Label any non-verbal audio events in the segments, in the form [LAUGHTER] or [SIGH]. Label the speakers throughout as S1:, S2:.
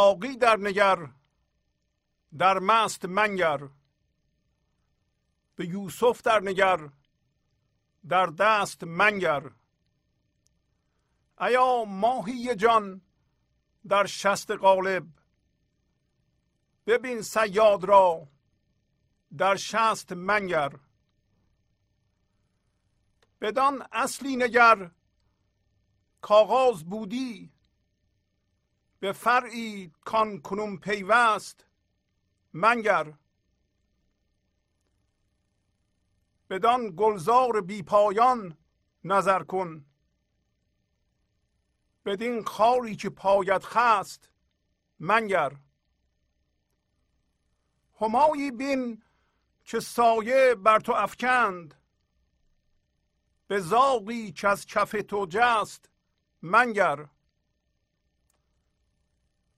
S1: ساقی در نگر در مست منگر. به یوسف در نگر در دست منگر. ایا ماهی جان در شست قالب ببین سیاد را در شست منگر. بدان اصلی نگر کاغاز بودی به فرعی کان کنون پیوست منگر. بدان گلزار بی پایان نظر کن. بدین خاری که پایت خست منگر. همایی بین که سایه بر تو افکند. به زاقی که از کف تو جست منگر.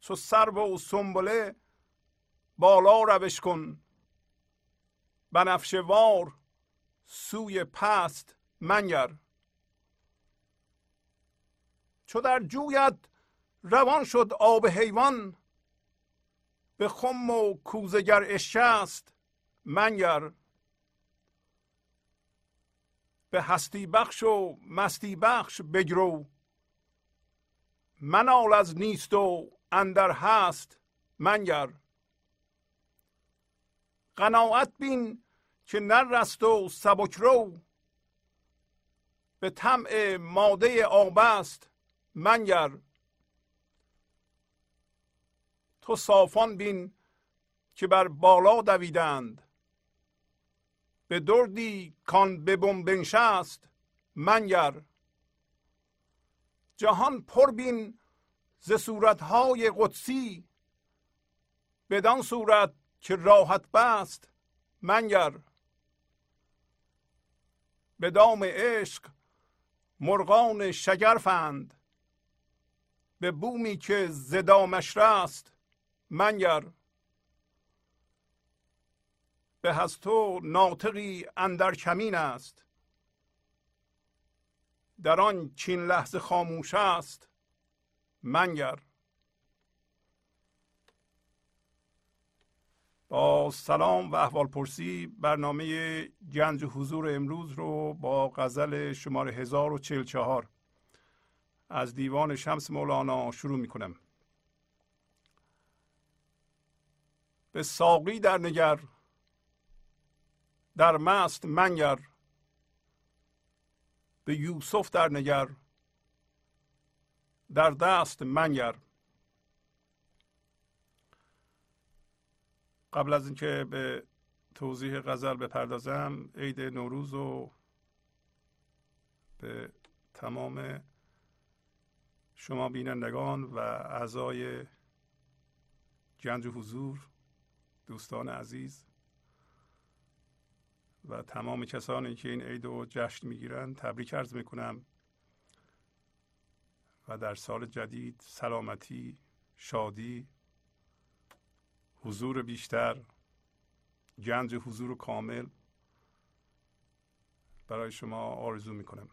S1: چو سرو و سنبله بالا روش کن. بنفشه وار سوی پست منگر. چو در جویت روان شد آب حیوان به خم و کوزگر اشست منگر. به هستی بخش و مستی بخش بگرو منال از نیست و اندر هست منگر. قناعت بین که نرست و سبک رو. به طمع ماده آب است منگر. تو صافان بین که بر بالا دویدند. به دردی کان به بم بنشست منگر. جهان پر بین ز صورتهای قدسی. بدان صورت که راحت بست منگر. به دام عشق مرغان شگرفند. به بومی که زدامش رست منگر. به از تو ناطقی اندر کمین است. در آن چین لحظه خاموش است. منگر. با سلام و احوال پرسی برنامه گنج حضور امروز رو با غزل شماره 1044 از دیوان شمس مولانا شروع می کنم به ساقی در نگر در مست منگر به یوسف در نگر در دست منگر قبل از اینکه به توضیح غزل بپردازم عید نوروز و به تمام شما بینندگان و اعضای گنج حضور دوستان عزیز و تمام کسانی که این عید رو جشن می‌گیرند تبریک عرض می‌کنم. و در سال جدید سلامتی شادی حضور بیشتر گنج حضور کامل برای شما آرزو می‌کنم.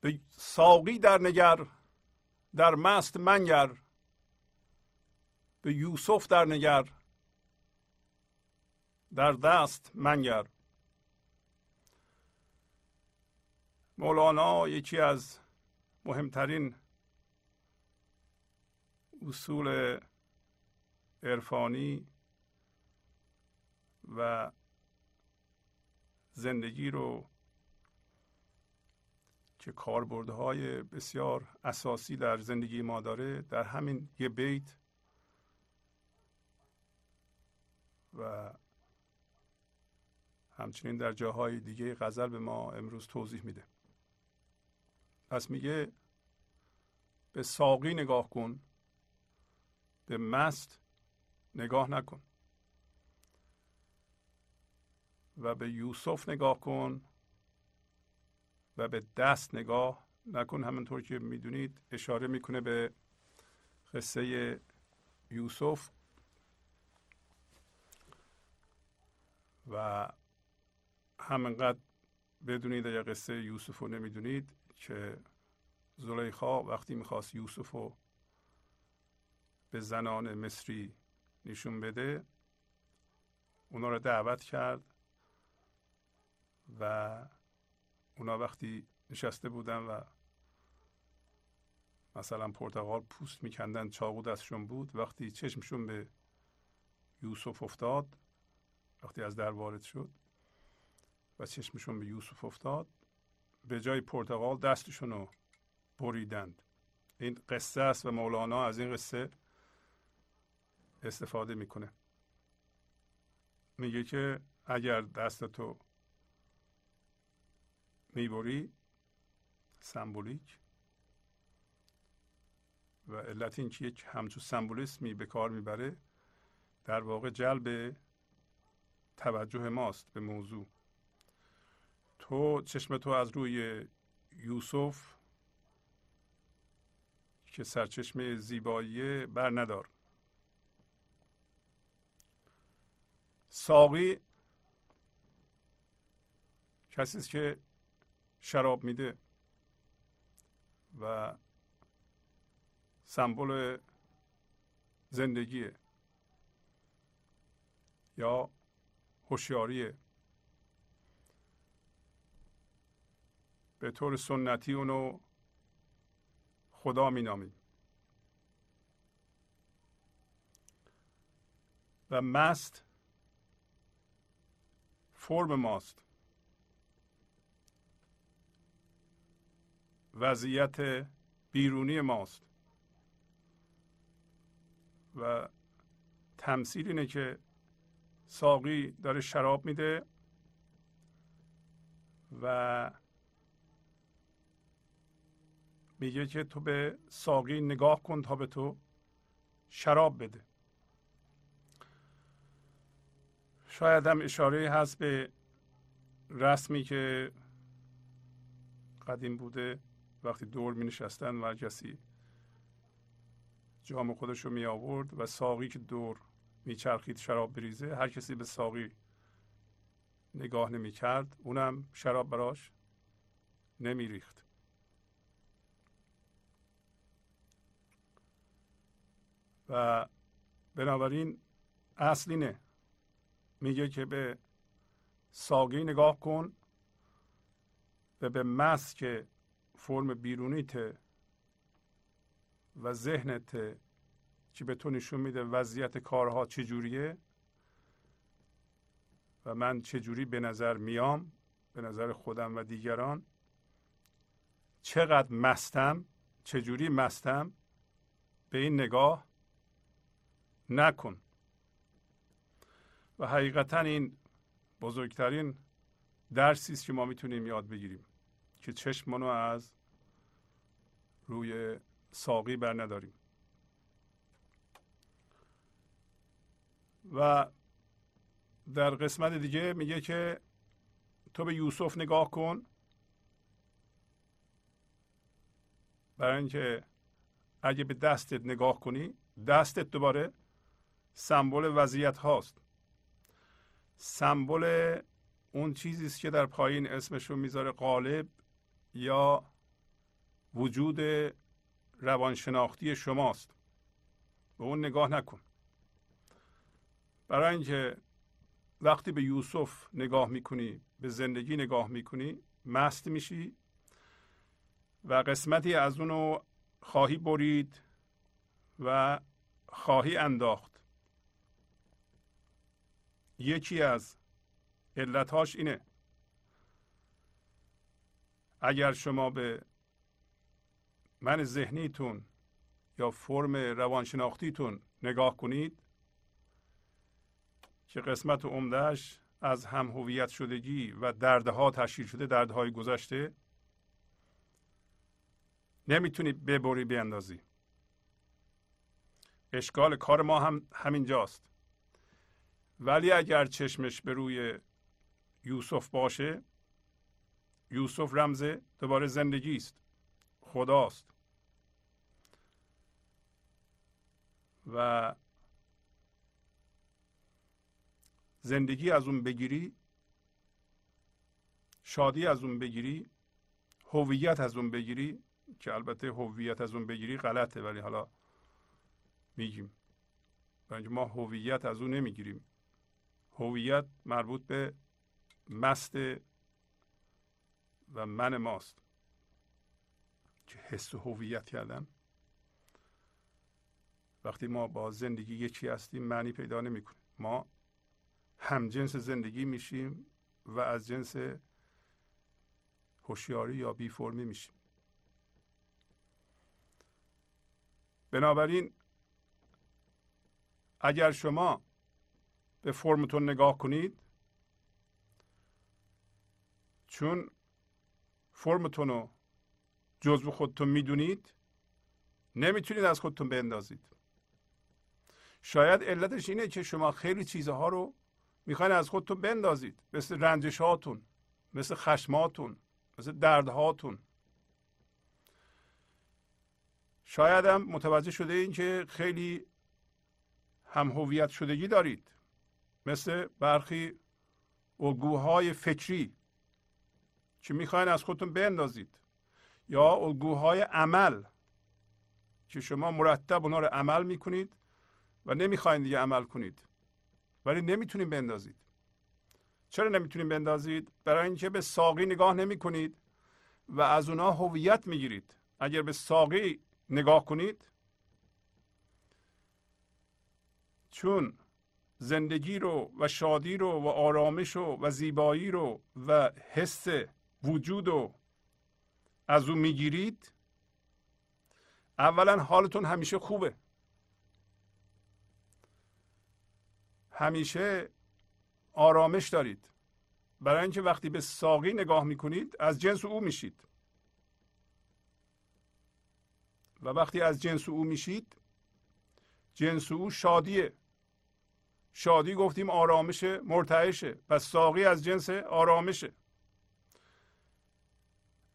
S1: به ساقی در نگر در مست منگر به یوسف در نگر در دست منگر. مولانا یکی از مهمترین اصول عرفانی و زندگی رو که کاربردهای بسیار اساسی در زندگی ما داره در همین یه بیت و همچنین در جاهای دیگه غزل به ما امروز توضیح میده. پس میگه به ساقی نگاه کن به مست نگاه نکن. و به یوسف نگاه کن و به دست نگاه نکن. همونطور که می‌دونید اشاره می‌کنه به قصه یوسف. و همینقدر بدونید اگر قصه یوسف رو نمی‌دونید که زلیخا وقتی می‌خواست یوسف رو به زنان مصری نشون بده اونا رو دعوت کرد و اونا وقتی نشسته بودن و مثلا پرتغال پوست میکندن چاقو دستشون بود وقتی چشمشون به یوسف افتاد وقتی از در وارد شد و چشمشون به یوسف افتاد به جای پرتغال دستشون رو بریدند. این قصه است و مولانا از این قصه استفاده می‌کنه. میگه که اگر دستتو می‌بری سمبولیک و علت این که یک همچون سمبولیسمی به کار می‌بره در واقع جلب توجه ماست به موضوع. تو چشم تو از روی یوسف که سرچشمه زیبایی بر ندار. ساقی کسی که شراب میده و سمبل زندگیه یا هوشیاریه. به طور سنتی اونو خدا مینامیم. و مست فرم ماست. وضعیت بیرونی ماست. و تمثیل اینه که ساقی داره شراب میده و میگه که تو به ساقی نگاه کن تا به تو شراب بده. شاید هم اشاره هست به رسمی که قدیم بوده وقتی دور می نشستن و کسی جام خودش رو می آورد و ساقی که دور می چرخید شراب بریزه هر کسی به ساقی نگاه نمی کرد اونم شراب براش نمی ریخت و بنابراین اصلینه میگه که به ساقی نگاه کن و به مس که فرم بیرونیت و ذهنت که به تو نشون میده وضعیت کارها چجوریه و من چجوری به نظر میام به نظر خودم و دیگران چقدر مستم چجوری مستم به این نگاه نکن. و حقیقتا این بزرگترین درسی است که ما می‌تونیم یاد بگیریم که چشممون رو از روی ساقی بر نداریم و در قسمت دیگه میگه که تو به یوسف نگاه کن برای اینکه اگه به دستت نگاه کنی دستت دوباره سمبل وضعیت هاست. سمبل اون چیزی است که در پایین اسمش رو می‌ذاره قالب یا وجود روانشناختی شماست. به اون نگاه نکن. برای اینکه وقتی به یوسف نگاه می‌کنی به زندگی نگاه می‌کنی مست میشی و قسمتی از اونو خواهی برید و خواهی انداخت. یکی از علتهاش اینه. اگر شما به من ذهنیتون یا فرم روانشناختیتون نگاه کنید که قسمت عمدهش از هم هویت شدگی و دردها تشکیل شده دردهای گذشته نمی‌تونید ببری بیاندازی اشکال کار ما هم همینجاست. ولی اگر چشمش به روی یوسف باشه یوسف رمز دوباره زندگی است. خداست. و زندگی از اون بگیری شادی از اون بگیری هویت از اون بگیری که البته هویت از اون بگیری غلطه ولی حالا میگیم. ما هویت از اون نمی‌گیریم. هویت مربوط به مست و من ماست. که حس هویت کردن وقتی ما با زندگی یکی هستیم معنی پیدا نمی‌کنه. ما هم جنس زندگی میشیم و از جنس هوشیاری یا بی فرمی میشیم. بنابراین اگر شما به فرمتون نگاه کنید. چون فرمتون رو جزو خودتون می‌دونید نمی‌تونید از خودتون بندازید. شاید علتش اینه که شما خیلی چیزها رو می‌خواین از خودتون بندازید. مثل رنجشاتون مثل خشماتون مثل دردهاتون. شاید هم متوجه شده این که خیلی هم هویت شدگی دارید. مثل برخی الگوهای فکری. که می‌خواین از خودتون بندازید؟ یا الگوهای عمل که شما مرتب اونا رو عمل می‌کنید و نمی‌خواین دیگه عمل کنید ولی نمی‌تونید بندازید. چرا نمی‌تونید بندازید؟ برای اینکه به ساقی نگاه نمی کنید و از اونها هویت می‌گیرید. اگر به ساقی نگاه کنید چون زندگی رو و شادی رو و آرامش رو و زیبایی رو و حس وجود رو از او می‌گیرید. اولا حالتون همیشه خوبه. همیشه آرامش دارید. برای اینکه وقتی به ساقی نگاه می‌کنید از جنس او میشید. و وقتی از جنس او میشید جنس او شادیه. شادی گفتیم آرامش مرتعشه. پس ساقی از جنس آرامشه.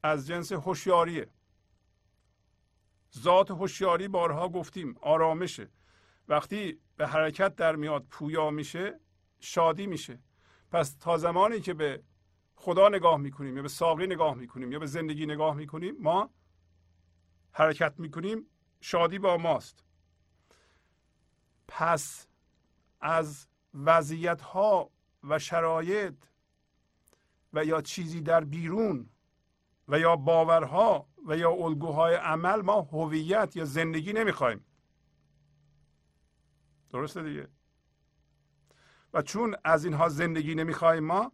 S1: از جنس هوشیاریه. ذات هوشیاری بارها گفتیم آرامشه. وقتی به حرکت در میاد پویا میشه شادی میشه. پس تا زمانی که به خدا نگاه می‌کنیم یا به ساقی نگاه می‌کنیم یا به زندگی نگاه می‌کنیم ما حرکت می‌کنیم شادی با ماست. پس از وضعیت ها و شرایط و یا چیزی در بیرون و یا باورها و یا الگوهای عمل ما هویت یا زندگی نمی‌خوایم. درسته دیگه؟ و چون از اینها زندگی نمی‌خوایم ما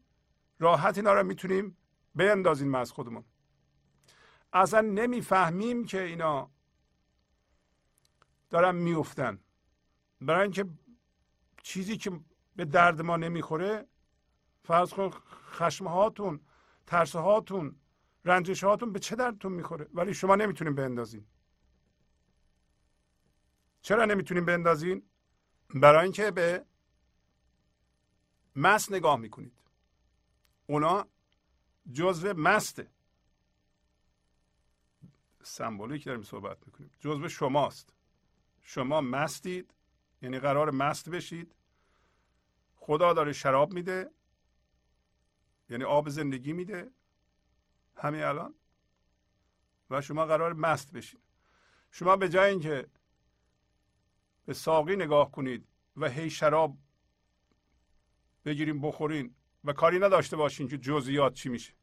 S1: راحت اینا رو می‌تونیم بیندازیم از خودمون. اصلا نمی‌فهمیم که اینا دارن میفتن برای اینکه چیزی که به درد ما نمی‌خوره فرض کن خشم هاتون ترس هاتون رنجش هاتون به چه دردتون می‌خوره؟ ولی شما نمی‌تونین بندازین. چرا نمی‌تونین بندازین؟ برای اینکه به مست نگاه می‌کنید. اونا جزو مسته سمبولیک داریم صحبت می‌کنیم. جزو شماست. شما مستید. یعنی قرار مست بشید. خدا داره شراب میده. یعنی آب زندگی میده. همین الان. و شما قرار مست بشید. شما به جای اینکه به ساقی نگاه کنید و هی شراب بگیریم بخورین و کاری نداشته باشین که جزئیات چی میشه.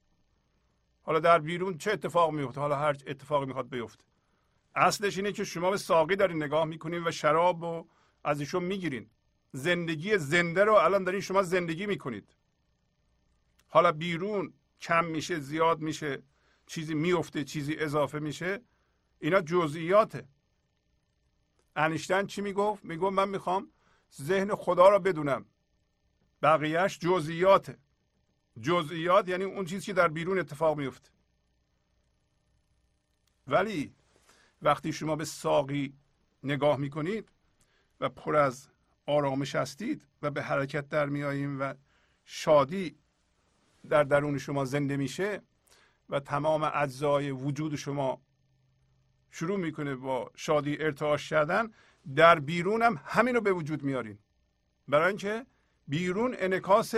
S1: حالا در بیرون چه اتفاق میفته؟ حالا هر اتفاقی می‌خواد بیفته. اصلش اینه که شما به ساقی دارین نگاه می‌کنین و شراب و از ایشون می‌گیرین. زندگی زنده رو الان دارین شما زندگی می‌کنید. حالا بیرون کم میشه زیاد میشه چیزی میفته چیزی اضافه میشه اینا جزئیاته. انیشتن چی می‌گفت؟ می‌گفت من می‌خوام ذهن خدا رو بدونم. بقیهش جزئیاته. جزئیات یعنی اون چیزی که در بیرون اتفاق میفته ولی وقتی شما به ساقی نگاه می‌کنید و پر از آرامش هستید و به حرکت در میاییم و شادی در درون شما زنده میشه و تمام اجزای وجود شما شروع می‌کنه با شادی ارتعاش کردن در بیرون هم همین رو به وجود میارین برای اینکه بیرون انکاس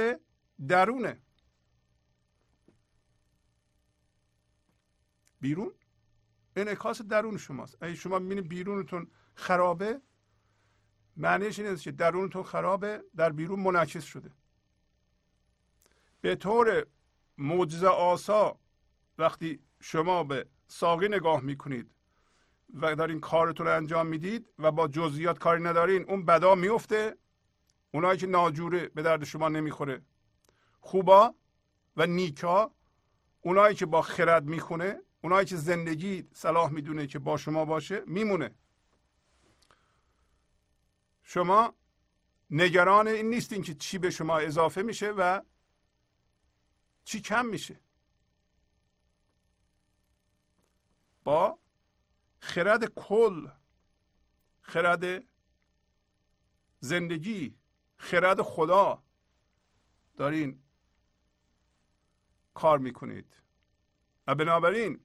S1: درونه. بیرون انعکاس درون شماست. اگه شما می‌بینید بیرونتون خرابه معنیش این که درونتون خرابه در بیرون منعکس شده. به طور معجزه آسا وقتی شما به ساقی نگاه می‌کنید و در این کارتون رو انجام می‌دید و با جزئیات کاری ندارین اون بدا میفته اونایی که ناجوره به درد شما نمی‌خوره. خوبا و نیکا اونایی که با خرد می‌خونه اونایی که زندگی صلاح می‌دونه که با شما باشه میمونه. شما نگران این نیستین که چی به شما اضافه میشه و چی کم میشه. با خرد کل خرد زندگی خرد خدا دارین کار می‌کنید. و بنابراین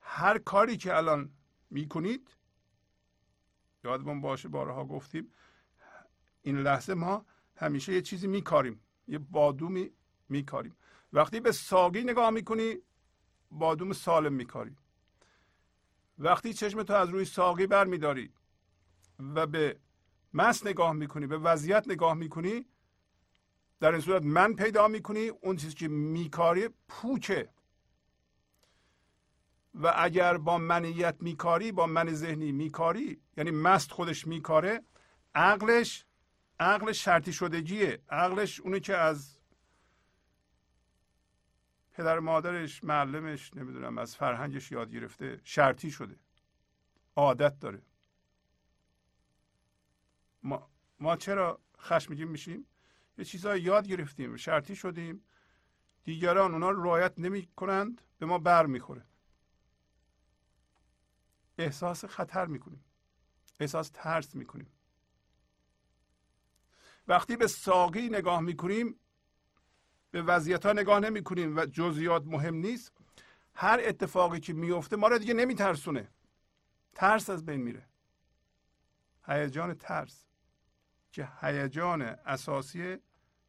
S1: هر کاری که الان می‌کنید یادمون باشه بارها گفتیم این لحظه ما همیشه یه چیزی میکاریم یه بادومی میکاریم. وقتی به ساقی نگاه می‌کنی بادوم سالم میکاری. وقتی چشم تو از روی ساقی بر میداری و به مس نگاه می‌کنی به وضعیت نگاه می‌کنی در این صورت من پیدا می‌کنی اون چیزی که میکاری پوچه و اگر با منیت میکاری با من ذهنی میکاری یعنی مست خودش میکاره عقلش عقل شرطی شدگیه. عقلش اونه که از پدر مادرش معلمش نمی‌دونم از فرهنگش یاد گرفته شرطی شده. عادت داره. ما, ما چرا خشمگین میشیم؟ یه چیزایی یاد گرفتیم شرطی شدیم. دیگران اونا رو رعایت نمی کنند به ما بر می‌خوره. احساس خطر می‌کنیم. احساس ترس می‌کنیم. وقتی به ساقی نگاه می‌کنیم به وضعیت ها نگاه نمی کنیم و جزئیات مهم نیست. هر اتفاقی که میفته ما رو دیگه نمیترسونه. ترس از بین میره. هیجان ترس که هیجان اساسی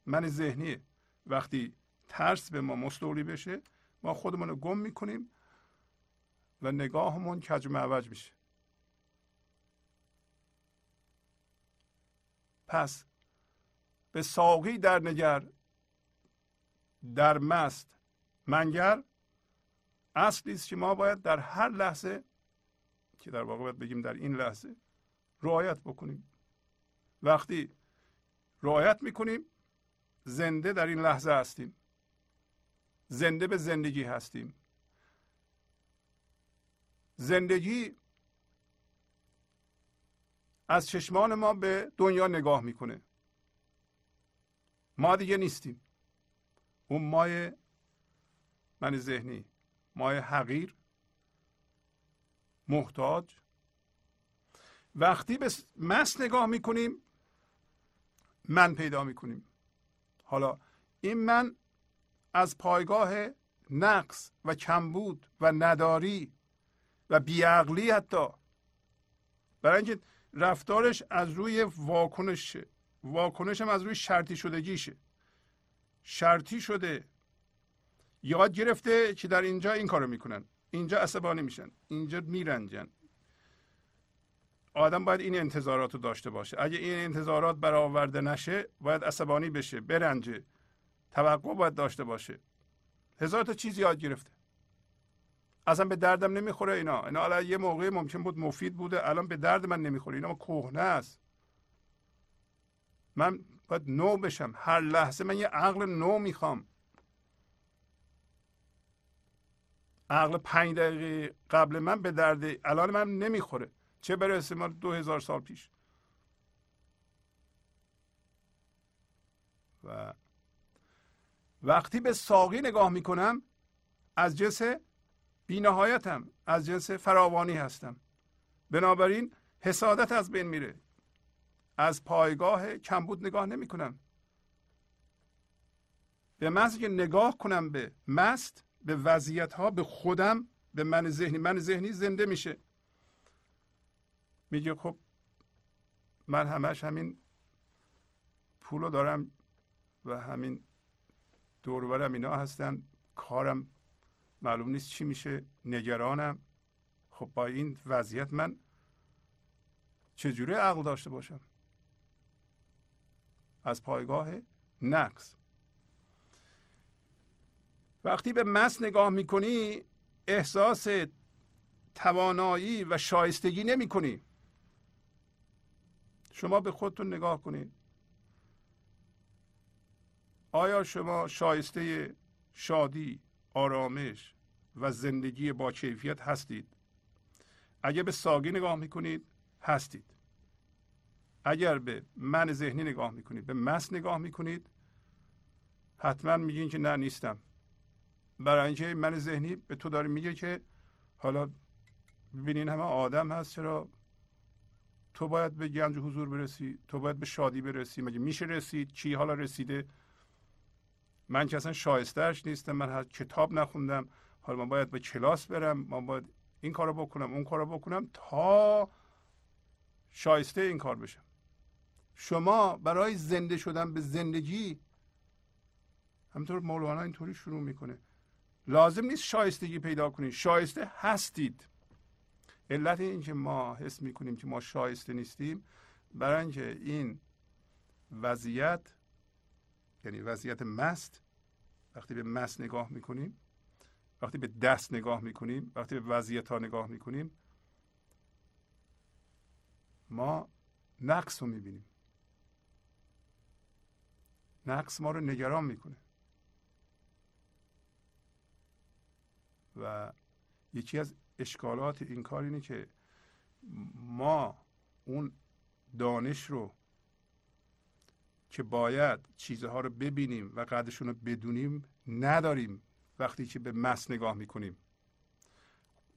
S1: من ذهنیه. وقتی ترس به ما مستولی بشه ما خودمون رو گم می‌کنیم و نگاهمون کج معوج میشه. پس به ساقی در نگر در مست منگر. اصلی است که ما باید در هر لحظه که در واقع باید بگیم در این لحظه رعایت بکنیم. وقتی رعایت می‌کنیم زنده در این لحظه هستیم. زنده به زندگی هستیم. زندگی از چشمان ما به دنیا نگاه می‌کنه. ما دیگه نیستیم. اون مای من ذهنی مای حقیر محتاج. وقتی به مس نگاه می‌کنیم من پیدا می‌کنیم. حالا این من از پایگاه نقص و کمبود و نداری و بیعقلی حتی. برای اینکه رفتارش از روی واکنشه واکنش هم از روی شرطی شدگیشه. شرطی شده. یاد گرفته که در اینجا این کارو می‌کنن. اینجا عصبانی میشن. اینجا میرنجن. آدم باید این انتظارات رو داشته باشه. اگه این انتظارات برآورده نشه باید عصبانی بشه برنجه. توقع باید داشته باشه. هزار تا چیز یاد گرفته. اصلا به دردم نمی‌خوره اینا. اینا الان یه موقع ممکن بود مفید بوده الان به درد من نمی‌خوره. اینا کهنه است. من باید نو بشم. هر لحظه من یه عقل نو می‌خوام. عقل پنج دقیقه قبل من به درد الان من نمی‌خوره. چه برسه ما دو هزار سال پیش. و وقتی به ساقی نگاه می‌کنم از جنس بینهایتم از جنس فراوانی هستم. بنابراین حسادت از بین میره. از پایگاه کمبود نگاه نمی کنم. به محض که نگاه کنم به مست به وضعیت ها به خودم به من ذهنی. من ذهنی زنده میشه. میگه خب من همش همین پولو دارم و همین دورورم اینا هستن. کارم معلوم نیست چی میشه. نگرانم. خب با این وضعیت من چجوری عقل داشته باشم؟ از پایگاه نقص وقتی به مس نگاه می‌کنی احساس توانایی و شایستگی نمی کنی شما به خودتون نگاه کنید. آیا شما شایسته شادی آرامش و زندگی با کیفیت هستید؟ اگر به ساگی نگاه می‌کنید هستید. اگر به من ذهنی نگاه می‌کنید به مس نگاه می‌کنید حتما میگین که نه نیستم. برای اینکه من ذهنی به تو داره میگه که حالا ببینین همه آدم هست چرا تو باید به گنج حضور برسی تو باید به شادی برسی مگه میشه رسید؟ چی حالا رسیده؟ من که اصلا شایستهش نیستم من هر کتاب نخوندم. حالا من باید به کلاس برم من باید این کارو بکنم اون کارو بکنم تا شایسته این کار بشم شما برای زنده شدن به زندگی همطور مولانا اینطوری شروع می‌کنه. لازم نیست شایستگی پیدا کنید. شایسته هستید. علت این که ما حس می‌کنیم که ما شایسته نیستیم برای اینکه این وضعیت یعنی وضعیت مست وقتی به مست نگاه می‌کنیم وقتی به دست نگاه می‌کنیم وقتی به وضعیت ها نگاه می‌کنیم ما نقص رو می‌بینیم. نقص ما رو نگران می‌کنه. و یکی از اشکالات این کار اینه که ما اون دانش رو که باید چیزها رو ببینیم و قدرشون رو بدونیم نداریم وقتی که به مس نگاه می‌کنیم.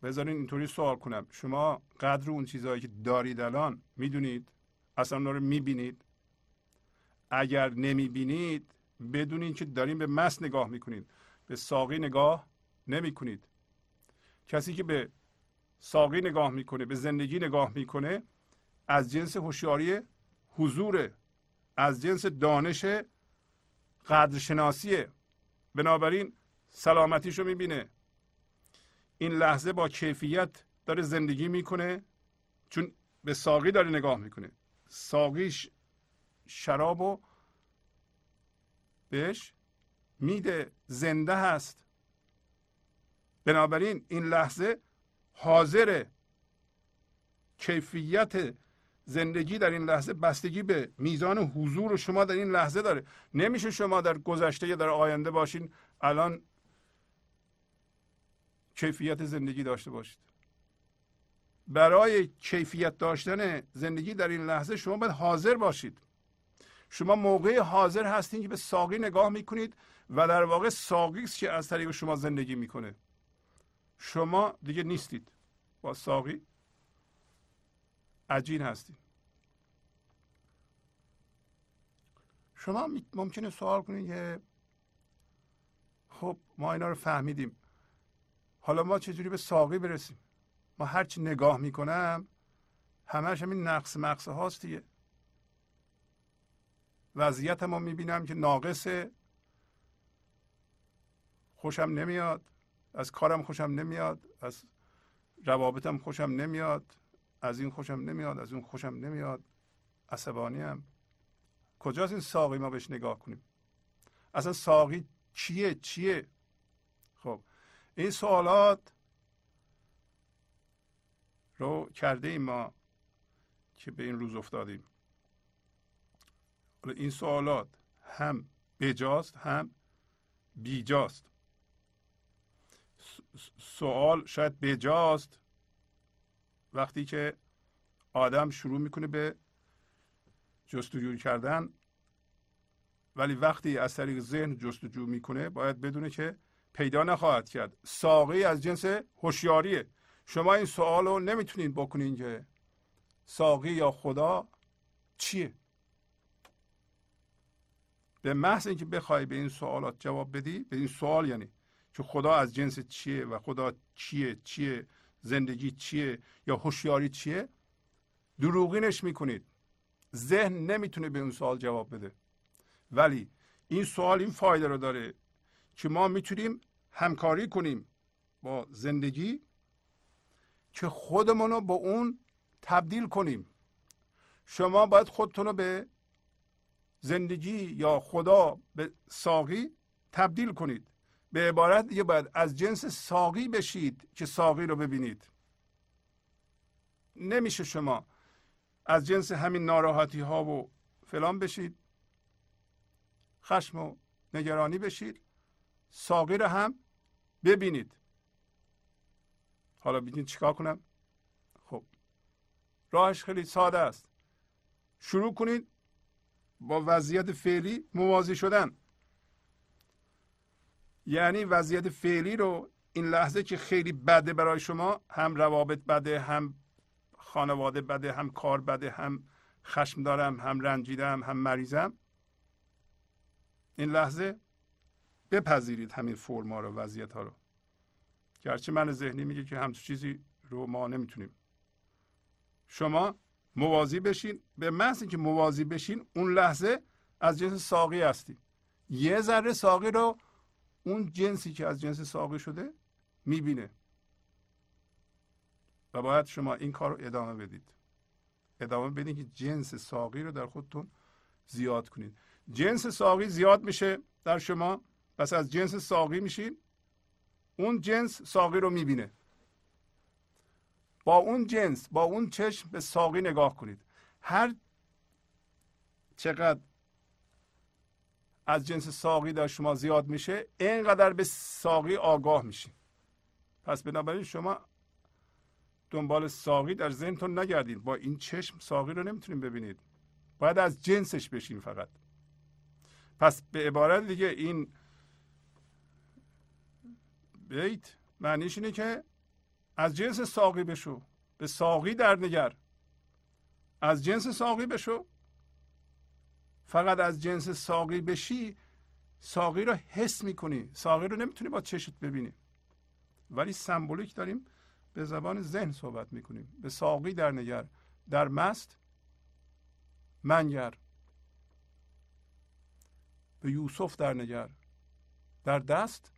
S1: بذارین اینطوری سوال کنم. شما قدر اون چیزهایی که دارید الان می‌دونید؟ اصلا اون رو می‌بینید؟ اگر نمی‌بینید بدونید که داریم به مس نگاه می‌کنید. به ساقی نگاه نمی‌کنید. کسی که به ساقی نگاه می‌کنه به زندگی نگاه می‌کنه از جنس هوشیاری حضوره از جنس دانش قدرشناسیه. بنابراین سلامتیش رو می‌بینه. این لحظه با کیفیت داره زندگی می‌کنه چون به ساقی داره نگاه می‌کنه. ساقیش شراب و بهش میده زنده هست. بنابراین این لحظه حاضر کیفیت زندگی در این لحظه بستگی به میزان حضور شما در این لحظه داره. نمیشه شما در گذشته یا در آینده باشین الان کیفیت زندگی داشته باشید. برای کیفیت داشتن زندگی در این لحظه شما باید حاضر باشید. شما موقع حاضر هستین که به ساقی نگاه می‌کنید و در واقع ساقی است که از طریق شما زندگی می‌کنه. شما دیگه نیستید. با ساقی عجین هستید. شما ممکنه سوال کنید که خب ما اینا رو فهمیدیم. حالا ما چجوری به ساقی برسیم؟ ما هرچی نگاه می‌کنم همش همین نقص مقصه هاست دیگه. وضعیت ما می‌بینم که ناقصه. خوشم نمیاد. از کارم خوشم نمیاد. از روابطم خوشم نمیاد. از این خوشم نمیاد. از اون خوشم نمیاد. عصبانیم. کجاست این ساقی ما بهش نگاه کنیم؟ اصلا ساقی چیه؟ چیه؟ خب این سوالات رو کرده ایم ما که به این روز افتادیم. این سوالات هم بجاست هم بیجاست. سوال شاید بجاست. وقتی که آدم شروع می‌کنه به جستجو کردن ولی وقتی از طریق ذهن جستجو می‌کنه باید بدونه که پیدا نخواهد کرد. ساقی از جنس هوشیاریه. شما این سوال رو نمی‌تونید بکنین که ساقی یا خدا چیه؟ به محض اینکه بخوای به این سوالات جواب بدی به این سوال یعنی که خدا از جنس چیه و خدا چیه چیه زندگی چیه یا هوشیاری چیه دروغینش می‌کنید. ذهن نمی‌تونه به اون سوال جواب بده. ولی این سوال این فایده رو داره که ما می‌تونیم همکاری کنیم با زندگی که خودمون رو با اون تبدیل کنیم. شما باید خودتون رو به زندگی یا خدا به ساقی تبدیل کنید. به عبارت دیگه باید از جنس ساقی بشید که ساقی رو ببینید. نمیشه شما از جنس همین ناراحتی ها و فلان بشید. خشم و نگرانی بشید. ساقی رو هم ببینید. حالا بگید چیکار کنم؟ خب راهش خیلی ساده است. شروع کنید با وضعیت فعلی موازی شدن. یعنی وضعیت فعلی رو این لحظه که خیلی بده برای شما هم روابط بده هم خانواده بده هم کار بده هم خشم دارم هم رنجیدم هم مریضم این لحظه بپذیرید همین فرما رو وضعیت ها رو. گرچه من ذهنی میگه که همچون چیزی رو ما نمی‌تونیم. شما موازی بشین. به محض که موازی بشین اون لحظه از جنس ساقی هستی یه ذره ساقی رو اون جنسی که از جنس ساقی شده می‌بینه. و باید شما این کار رو ادامه بدید. ادامه بدید که جنس ساقی رو در خودتون زیاد کنید جنس ساقی زیاد میشه در شما. پس از جنس ساقی میشین. اون جنس ساقی رو می‌بینه. با اون جنس با اون چشم به ساقی نگاه کنید. هر چقدر از جنس ساقی در شما زیاد میشه اینقدر به ساقی آگاه میشین. پس بنابراین شما دنبال ساقی در ذهنتون نگردید با این چشم ساقی رو نمی‌تونید ببینید. باید از جنسش بشین فقط. پس به عبارت دیگه این بیت معنیش اینه که از جنس ساقی بشو. به ساقی در نگر. از جنس ساقی بشو. فقط از جنس ساقی بشی ساقی رو حس می‌کنی. ساقی رو نمی‌تونی با چشت ببینی. ولی سمبولیک داریم به زبان ذهن صحبت می‌کنیم. به ساقی در نگر. در مست منگر. به یوسف در نگر. در دست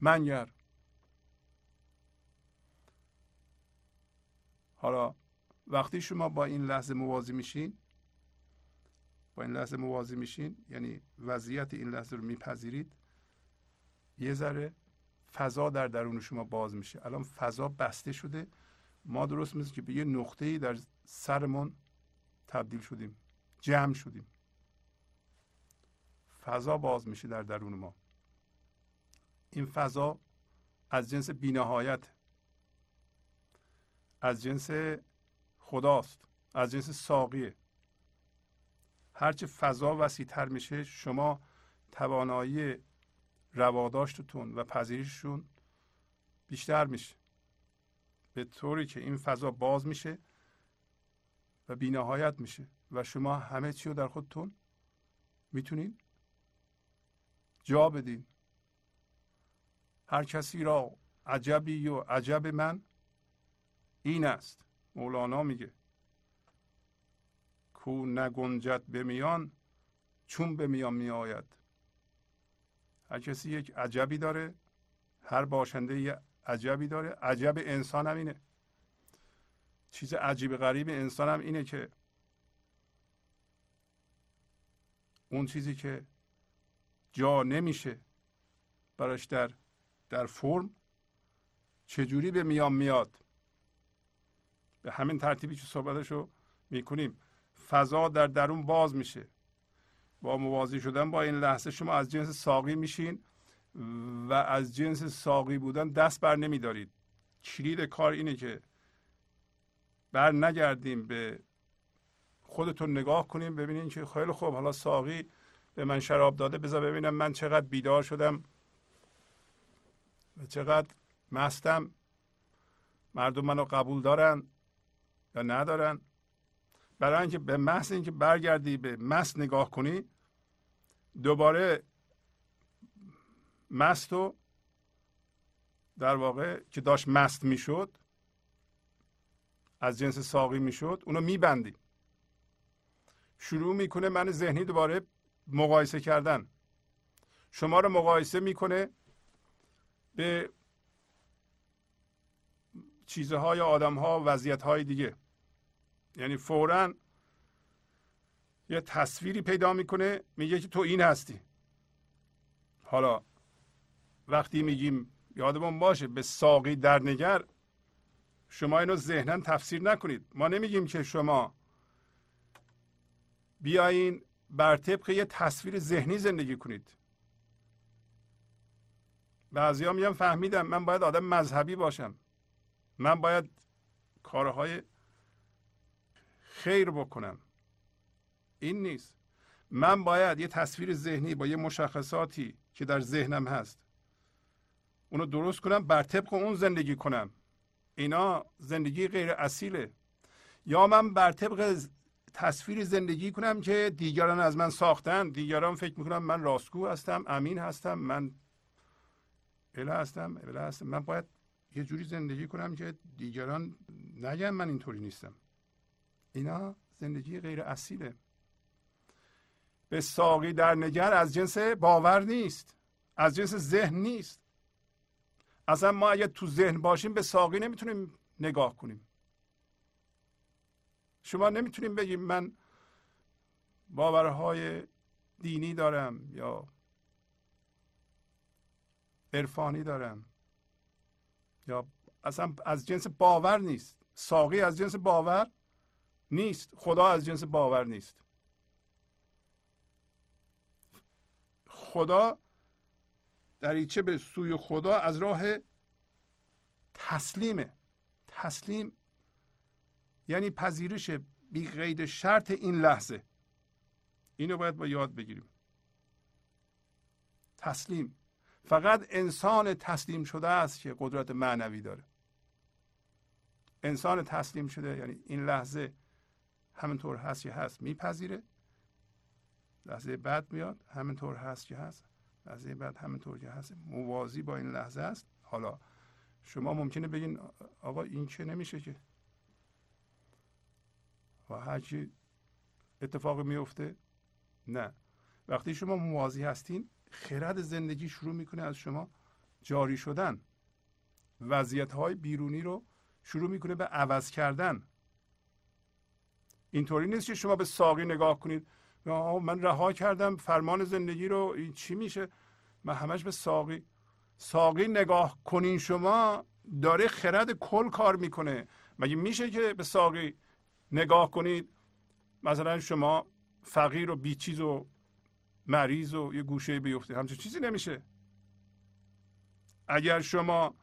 S1: منگر. حالا وقتی شما با این لحظه موازی میشین با این لحظه موازی میشین یعنی وضعیت این لحظه رو میپذیرید یه ذره فضا در درون شما باز میشه. الان فضا بسته شده. ما درست مثل که به یه نقطه ای در سرمون تبدیل شدیم جمع شدیم. فضا باز میشه در درون ما. این فضا از جنس بینهایت از جنس خداست از جنس ساقیه. هرچه فضا وسیع تر میشه شما توانایی رواداشتتون و پذیرششون بیشتر میشه. به طوری که این فضا باز میشه و بینهایت میشه و شما همه چی رو در خودتون می‌تونید جا بدین. هر کسی را عجبی و عجب من این است. مولانا میگه. کو نگنجد به میان چون به میان میآید. هر کسی یک عجبی داره هر باشنده یه عجبی داره. عجب انسان هم اینه. چیز عجیب غریب انسان هم اینه که اون چیزی که جا نمیشه براش در در فرم چجوری به میان میاد؟ به همین ترتیبی که صحبتش رو می‌کنیم. فضا در درون باز میشه. با موازی شدن با این لحظه شما از جنس ساقی میشین و از جنس ساقی بودن دست بر نمیدارید. کلید کار اینه که بر نگردیم به خودتون نگاه کنیم ببینین که خیلی خوب حالا ساقی به من شراب داده بذار ببینم من چقدر بیدار شدم و چقدر مستم. مردم منو قبول دارن. یا ندارن. برای اینکه به محض اینکه برگردی به مست نگاه کنی دوباره مست و در واقع که داشت مست می‌شد از جنس ساقی می‌شد اونو میبندی. شروع می‌کنه من ذهنی دوباره مقایسه کردن. شما رو مقایسه می‌کنه به چیزهای آدمها وضعیت دیگه. یعنی فورا یه تصویری پیدا می‌کنه میگه که تو این هستی. حالا وقتی میگیم یادمون باشه به ساقی در نگر شما اینو ذهنا تفسیر نکنید. ما نمیگیم که شما بیاین بر طبق یه تصویر ذهنی زندگی کنید. بعضی ها میگن فهمیدم من باید آدم مذهبی باشم. من باید کارهای خیر بکنم. این نیست. من باید یه تصویر ذهنی با یه مشخصاتی که در ذهنم هست. اونو درست کنم بر طبق اون زندگی کنم. اینا زندگی غیر اصیله. یا من بر طبق تصویر زندگی کنم که دیگران از من ساختن. دیگران فکر می‌کنم من راستگو هستم امین هستم من اله هستم اله هستم. من باید یه جوری زندگی کنم که دیگران نگن من اینطوری نیستم. اینا زندگی غیر اصیله. به ساقی در نگر از جنس باور نیست از جنس ذهن نیست. اصلا ما اگه تو ذهن باشیم به ساقی نمی‌تونیم نگاه کنیم. شما نمی‌تونیم بگیم من باورهای دینی دارم یا عرفانی دارم. یا اصلا از جنس باور نیست. ساقی از جنس باور نیست. خدا از جنس باور نیست. خدا دریچه به سوی خدا از راه تسلیمه. تسلیم یعنی پذیرش بی قید شرط این لحظه. اینو باید با یاد بگیریم. تسلیم. فقط انسان تسلیم شده است که قدرت معنوی داره. انسان تسلیم شده یعنی این لحظه همینطور هست که هست میپذیره. لحظه بعد میاد همینطور هست که هست. لحظه بعد همینطور که هست. موازی با این لحظه است. حالا شما ممکنه بگین آقا این چه نمیشه که؟ و هرچی اتفاق میفته نه. وقتی شما موازی هستین خرد زندگی شروع می‌کنه از شما جاری شدن. وضعیت های بیرونی رو شروع می‌کنه به عوض کردن. اینطوری نیست که شما به ساقی نگاه کنید. من رها کردم فرمان زندگی رو این چی میشه؟ من همش به ساقی. ساقی نگاه کنین شما داره خرد کل کار می‌کنه. مگه میشه که به ساقی نگاه کنید؟ مثلا شما فقیر و بیچیز و مریض و یه گوشه بیفتید همچون چیزی نمیشه. اگر شما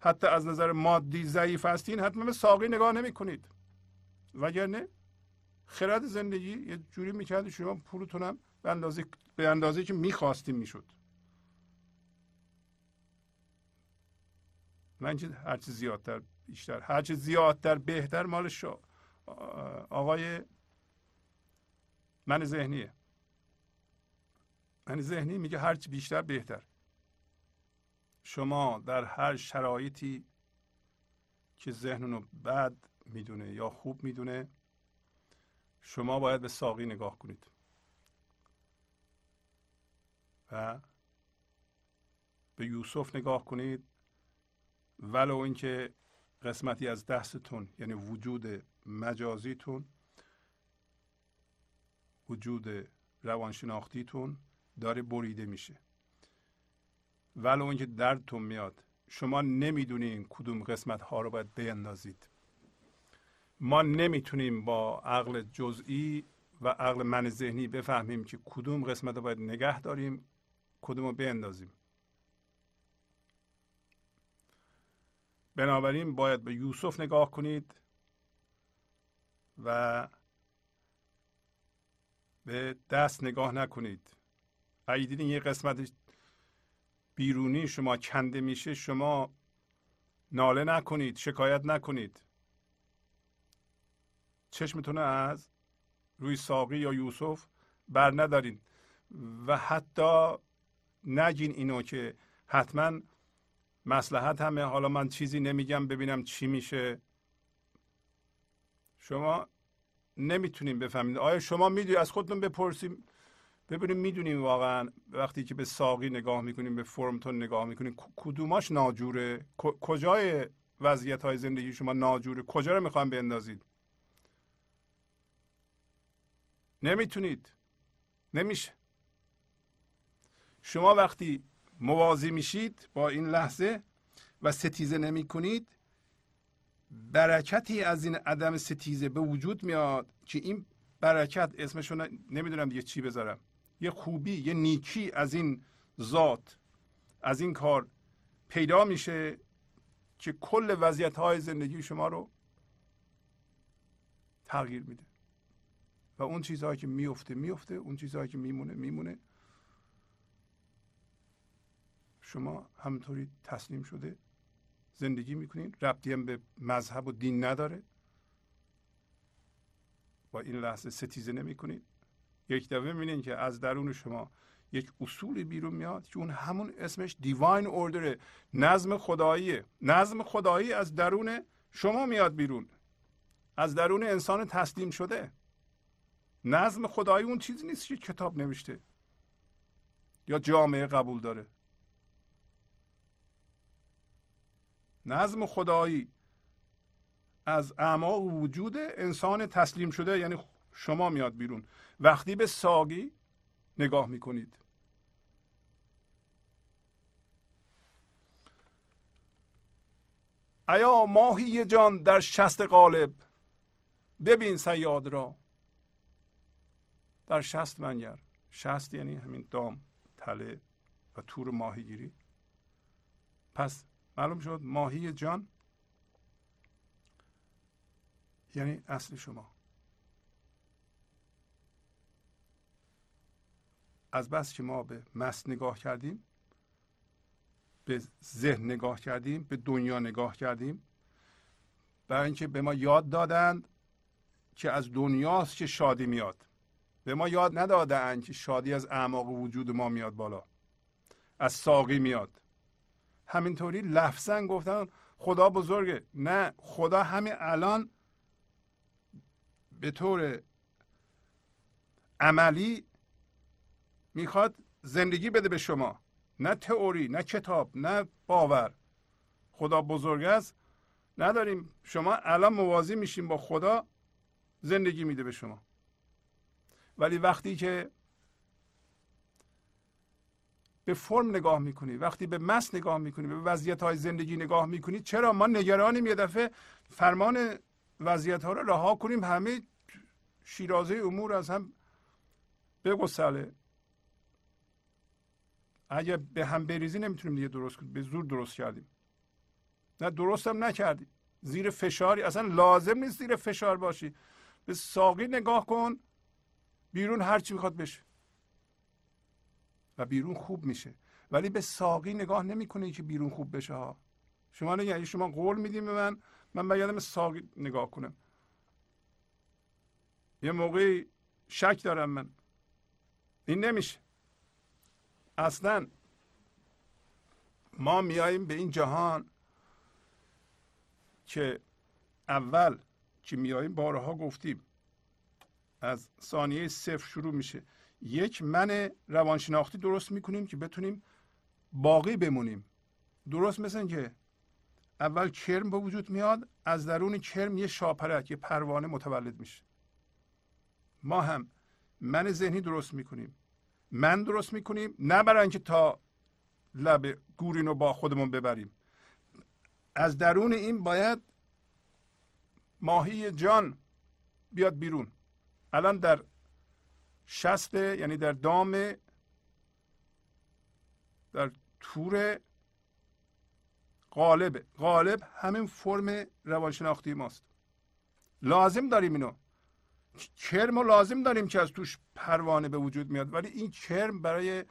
S1: حتی از نظر مادی ضعیف هستین حتما به ساقی نگاه نمی کنید وگرنه خرد زندگی یه جوری می‌کرد شما پولتونم به اندازه به اندازه که می‌خواستیم می‌شد. من هرچی زیادتر بیشتر. هرچی زیادتر بهتر مال شو آقای من ذهنیه. من ذهنی میگه هرچی بیشتر بهتر. شما در هر شرایطی که ذهن رو بد می‌دونه یا خوب می‌دونه شما باید به ساقی نگاه کنید. و به یوسف نگاه کنید ولو اینکه قسمتی از دستتون یعنی وجود مجازیتون وجود روانشناختیتون داره بریده میشه. ولو اینکه دردتون میاد شما نمی‌دونین کدوم قسمت ها رو باید بیندازید. ما نمی‌تونیم با عقل جزئی و عقل من ذهنی بفهمیم که کدوم قسمت رو باید نگه داریم کدوم رو بیندازیم. بنابراین باید به یوسف نگاه کنید و به دست نگاه نکنید. اگه دیدین یه قسمت بیرونی شما کنده میشه شما ناله نکنید شکایت نکنید. چشمتون از روی ساقی یا یوسف بر ندارین. و حتی نگین اینو که حتما مسلحت همه. حالا من چیزی نمیگم ببینم چی میشه. شما نمی‌تونیم بفهمید. آیا شما می‌دونید از خودتون بپرسیم. ببینیم می‌دونیم واقعا وقتی که به ساقی نگاه می‌کنیم به فرمتون نگاه می‌کنیم کدوماش ناجوره؟ کجای وضعیت های زندگی شما ناجوره؟ کجا رو می‌خوایم بندازید؟ نمی‌تونید. نمیشه. شما وقتی موازی میشید با این لحظه و ستیزه نمی کنید برکتی از این عدم ستیزه به وجود میاد که این برکت اسمشون نمی‌دونم دیگه چی بذارم. یه خوبی یه نیکی از این ذات از این کار پیدا میشه که کل وضعیت های زندگی شما رو تغییر میده. و اون چیزهایی که میفته میفته اون چیزهایی که میمونه میمونه. شما همطوری تسلیم شده زندگی می‌کنین. ربطی هم به مذهب و دین نداره. با این لحظه ستیزه نمی‌کنید یک دفعه می‌بینین که از درون شما یک اصول بیرون میاد که اون همون اسمش دیواین اوردره نظم خداییه. نظم خدایی از درون شما میاد بیرون. از درون انسان تسلیم شده. نظم خدایی اون چیزی نیست که کتاب نوشته. یا جامعه قبول داره. نظم خدایی از اعماق وجود انسان تسلیم شده یعنی شما میاد بیرون. وقتی به ساقی نگاه می‌کنید. ایا ماهی جان در شست قالب؟ ببین سیاد را. در شست منگر شست یعنی همین دام تله و تور ماهیگیری. پس معلوم شد ماهی جان یعنی اصل شما. از بس که ما به مست نگاه کردیم به ذهن نگاه کردیم به دنیا نگاه کردیم برای اینکه به ما یاد دادند که از دنیاست که شادی میاد. به ما یاد ندادند که شادی از اعماق وجود ما میاد بالا. از ساقی میاد. همینطوری لفظا گفتن خدا بزرگه. نه خدا همین الان به طور عملی می‌خواد زندگی بده به شما. نه تئوری نه کتاب نه باور. خدا بزرگ است. نداریم. شما الان موازی میشیم با خدا زندگی میده به شما. ولی وقتی که به فرم نگاه می‌کنید وقتی به مس نگاه می‌کنید به وضعیت های زندگی نگاه می‌کنید چرا؟ ما نگرانیم یه دفعه فرمان وضعیت ها رو رها کنیم همه شیرازه امور از هم بگسله اگه به هم بریزی نمی‌تونیم دیگه درست کنیم به زور درست کردیم. نه درست هم نکردیم زیر فشاری اصلا لازم نیست زیر فشار باشی. به ساقی نگاه کن. بیرون هرچی می‌خواد بشه. و بیرون خوب میشه. ولی به ساقی نگاه نمی‌کنه که بیرون خوب بشه ها. شما نه شما قول میدیم به من من به ساقی نگاه کنم. یه موقعی شک دارم من. این نمیشه. اصلا ما میاییم به این جهان که اول که میاییم؟ بارها گفتیم. از ثانیه صفر شروع میشه. یک من روانشناختی درست می‌کنیم که بتونیم باقی بمونیم. درست مثل که اول کرم به وجود میاد از درون کرم یه شاپرک یه پروانه متولد میشه. ما هم من ذهنی درست می‌کنیم. من درست می‌کنیم نه برای اینکه تا لب گورین رو با خودمون ببریم. از درون این باید ماهی جان بیاد بیرون. الان در شست یعنی در دام در تور غالب. غالب همین فرم روانشناختی ماست. لازم داریم اینو. کرم لازم داریم که از توش پروانه به وجود میاد. ولی این کرم برای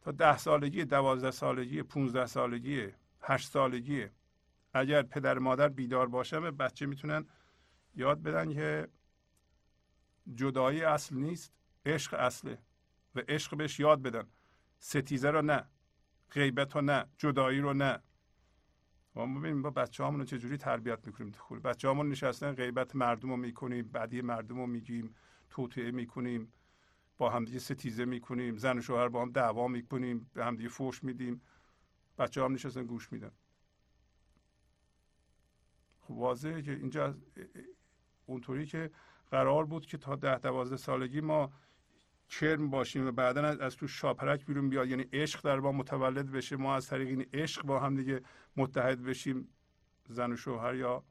S1: تا ده سالگی دوازده سالگی پونزده سالگی هشت سالگی اگر پدر مادر بیدار باشه به بچه می‌تونن یاد بدن که جدایی اصل نیست عشق اصله و عشق بهش یاد بدن. ستیزه رو نه غیبت رو نه جدایی رو نه. ما ببینیم با بچه رو چجوری تربیت می‌کنیم تو بچه همون نشستن غیبت مردم رو می‌کنیم بدی مردم رو میگیم توطعه می‌کنیم با همدیگه ستیزه می‌کنیم زن و شوهر با هم دعوا می‌کنیم به همدیگه فوش میدیم. بچه هم نشستن گوش میدن. خب واضحه که اینجا اونطوری که قرار بود که تا ده دوازده سالگی ما کرم باشیم و بعدا از تو شاپرک بیرون بیاد. یعنی عشق در ما متولد بشه. ما از طریق این عشق با هم دیگه متحد بشیم. زن و شوهر یا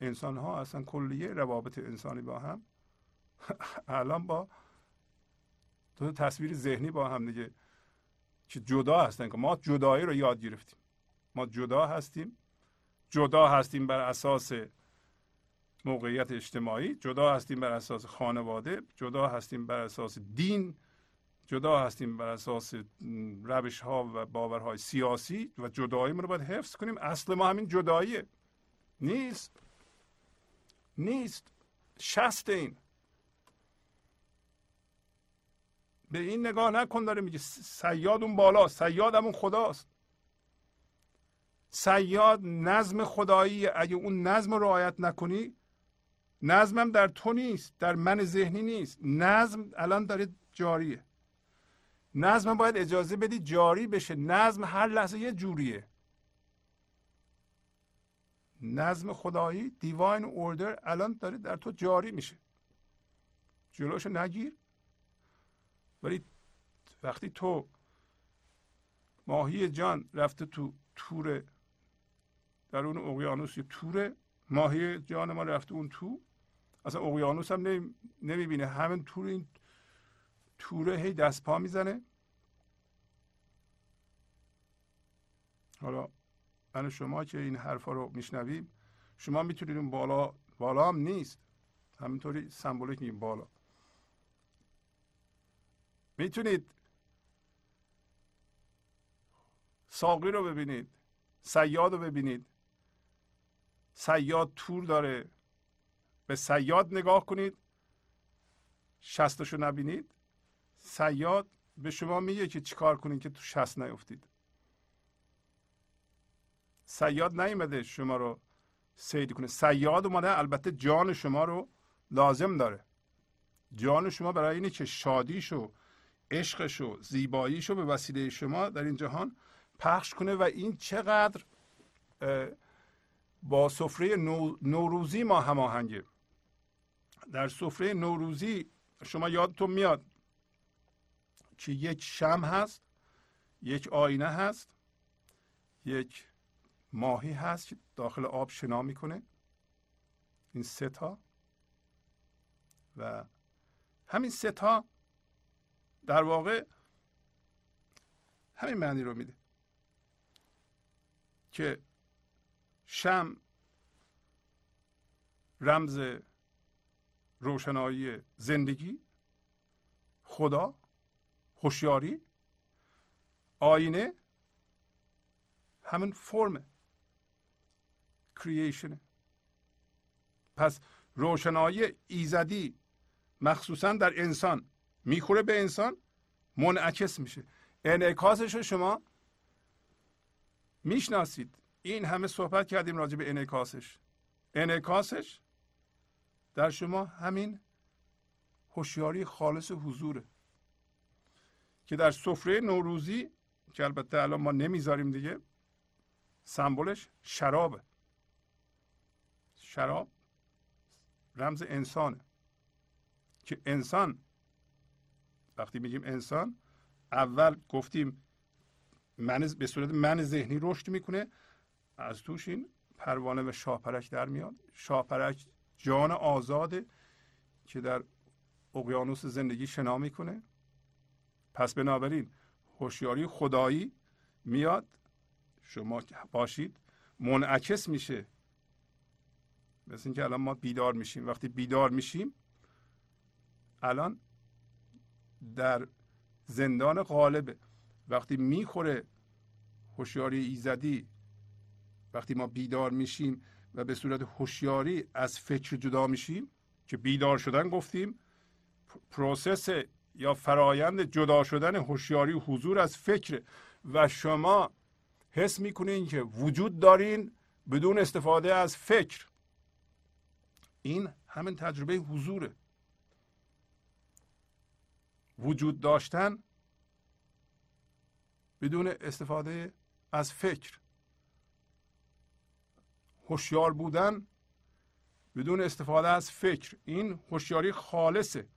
S1: انسان ها اصلا کلیه روابط انسانی با هم. [LAUGHS] الان با تو تصویر ذهنی با هم دیگه که جدا هستن. که ما جدایی رو یاد گرفتیم. ما جدا هستیم. جدا هستیم بر اساس موقعیت اجتماعی جدا هستیم بر اساس خانواده جدا هستیم بر اساس دین جدا هستیم بر اساس روش ها و باورهای سیاسی و جدایی رو باید حفظ کنیم. اصل ما همین جداییه. نیست. نیست. شست این. به این نگاه نکن داره میگه. سیاد اون بالا سیاد همون خداست. سیاد نظم خدایی. اگه اون نظم رو رعایت نکنی نظمم در تو نیست در من ذهنی نیست. نظم الان داره جاریه. نظم باید اجازه بدی جاری بشه. نظم هر لحظه یه جوریه. نظم خدایی دیواین اوردر الان داره در تو جاری میشه. جلوشو نگیر. ولی وقتی تو ماهی جان رفته تو تور در اون اقیانوس یه توره ماهی جان ما رفته اون تو اصلا اقیانوس هم نمی‌بینه. همین تور این توره هی دست پا می‌زنه. حالا من شما که این حرفا رو میشنویم شما می‌تونید اون بالا بالا هم نیست. همینطوری سمبولیک این بالا. می‌تونید ساقی رو ببینید سیاد رو ببینید. سیاد تور داره. به سیاد نگاه کنید. شستشو نبینید. سیاد به شما میگه که چیکار کنید که تو شست نیفتید. سیاد نیومده شما رو سید کنه. سیاد اومده البته جان شما رو لازم داره. جان شما برای اینه که شادیشو عشقشو زیباییشو به وسیله شما در این جهان پخش کنه و این چقدر با سفره نوروزی ما هماهنگه. در سفره نوروزی شما یادتون میاد که یک شم هست یک آینه هست یک ماهی هست که داخل آب شنا می‌کنه. این سه تا. و همین سه تا در واقع همین معنی رو میده که شم رمز روشنایی زندگی خدا هوشیاری آینه همین فرم کرییشن پس روشنایی ایزدی مخصوصا در انسان می‌خوره به انسان منعکس میشه. انعکاسش رو شما می‌شناسید. این همه صحبت کردیم راجع به انعکاسش. انعکاسش در شما همین هوشیاری خالص حضوره که در سفره نوروزی که البته الان ما نمی‌ذاریم دیگه سمبلش شرابه. شراب رمز انسانه. که انسان وقتی میگیم انسان اول گفتیم من به صورت من ذهنی رشد می‌کنه از توش این پروانه و شاپرک در میاد. شاپرک جان آزاده که در اقیانوس زندگی شنا می‌کنه. پس بنابراین هوشیاری خدایی میاد. شما باشید منعکس میشه. مثل اینکه الان ما بیدار میشیم. وقتی بیدار میشیم الان در زندان غالبه. وقتی می‌خوره هوشیاری ایزدی وقتی ما بیدار میشیم و به صورت هوشیاری از فکر جدا میشیم که بیدار شدن گفتیم. پروسس یا فرایند جدا شدن هوشیاری حضور از فکر. و شما حس می‌کنین که وجود دارین بدون استفاده از فکر. این همین تجربه حضوره. وجود داشتن بدون استفاده از فکر. هوشیار بودن بدون استفاده از فکر. این هوشیاری خالصه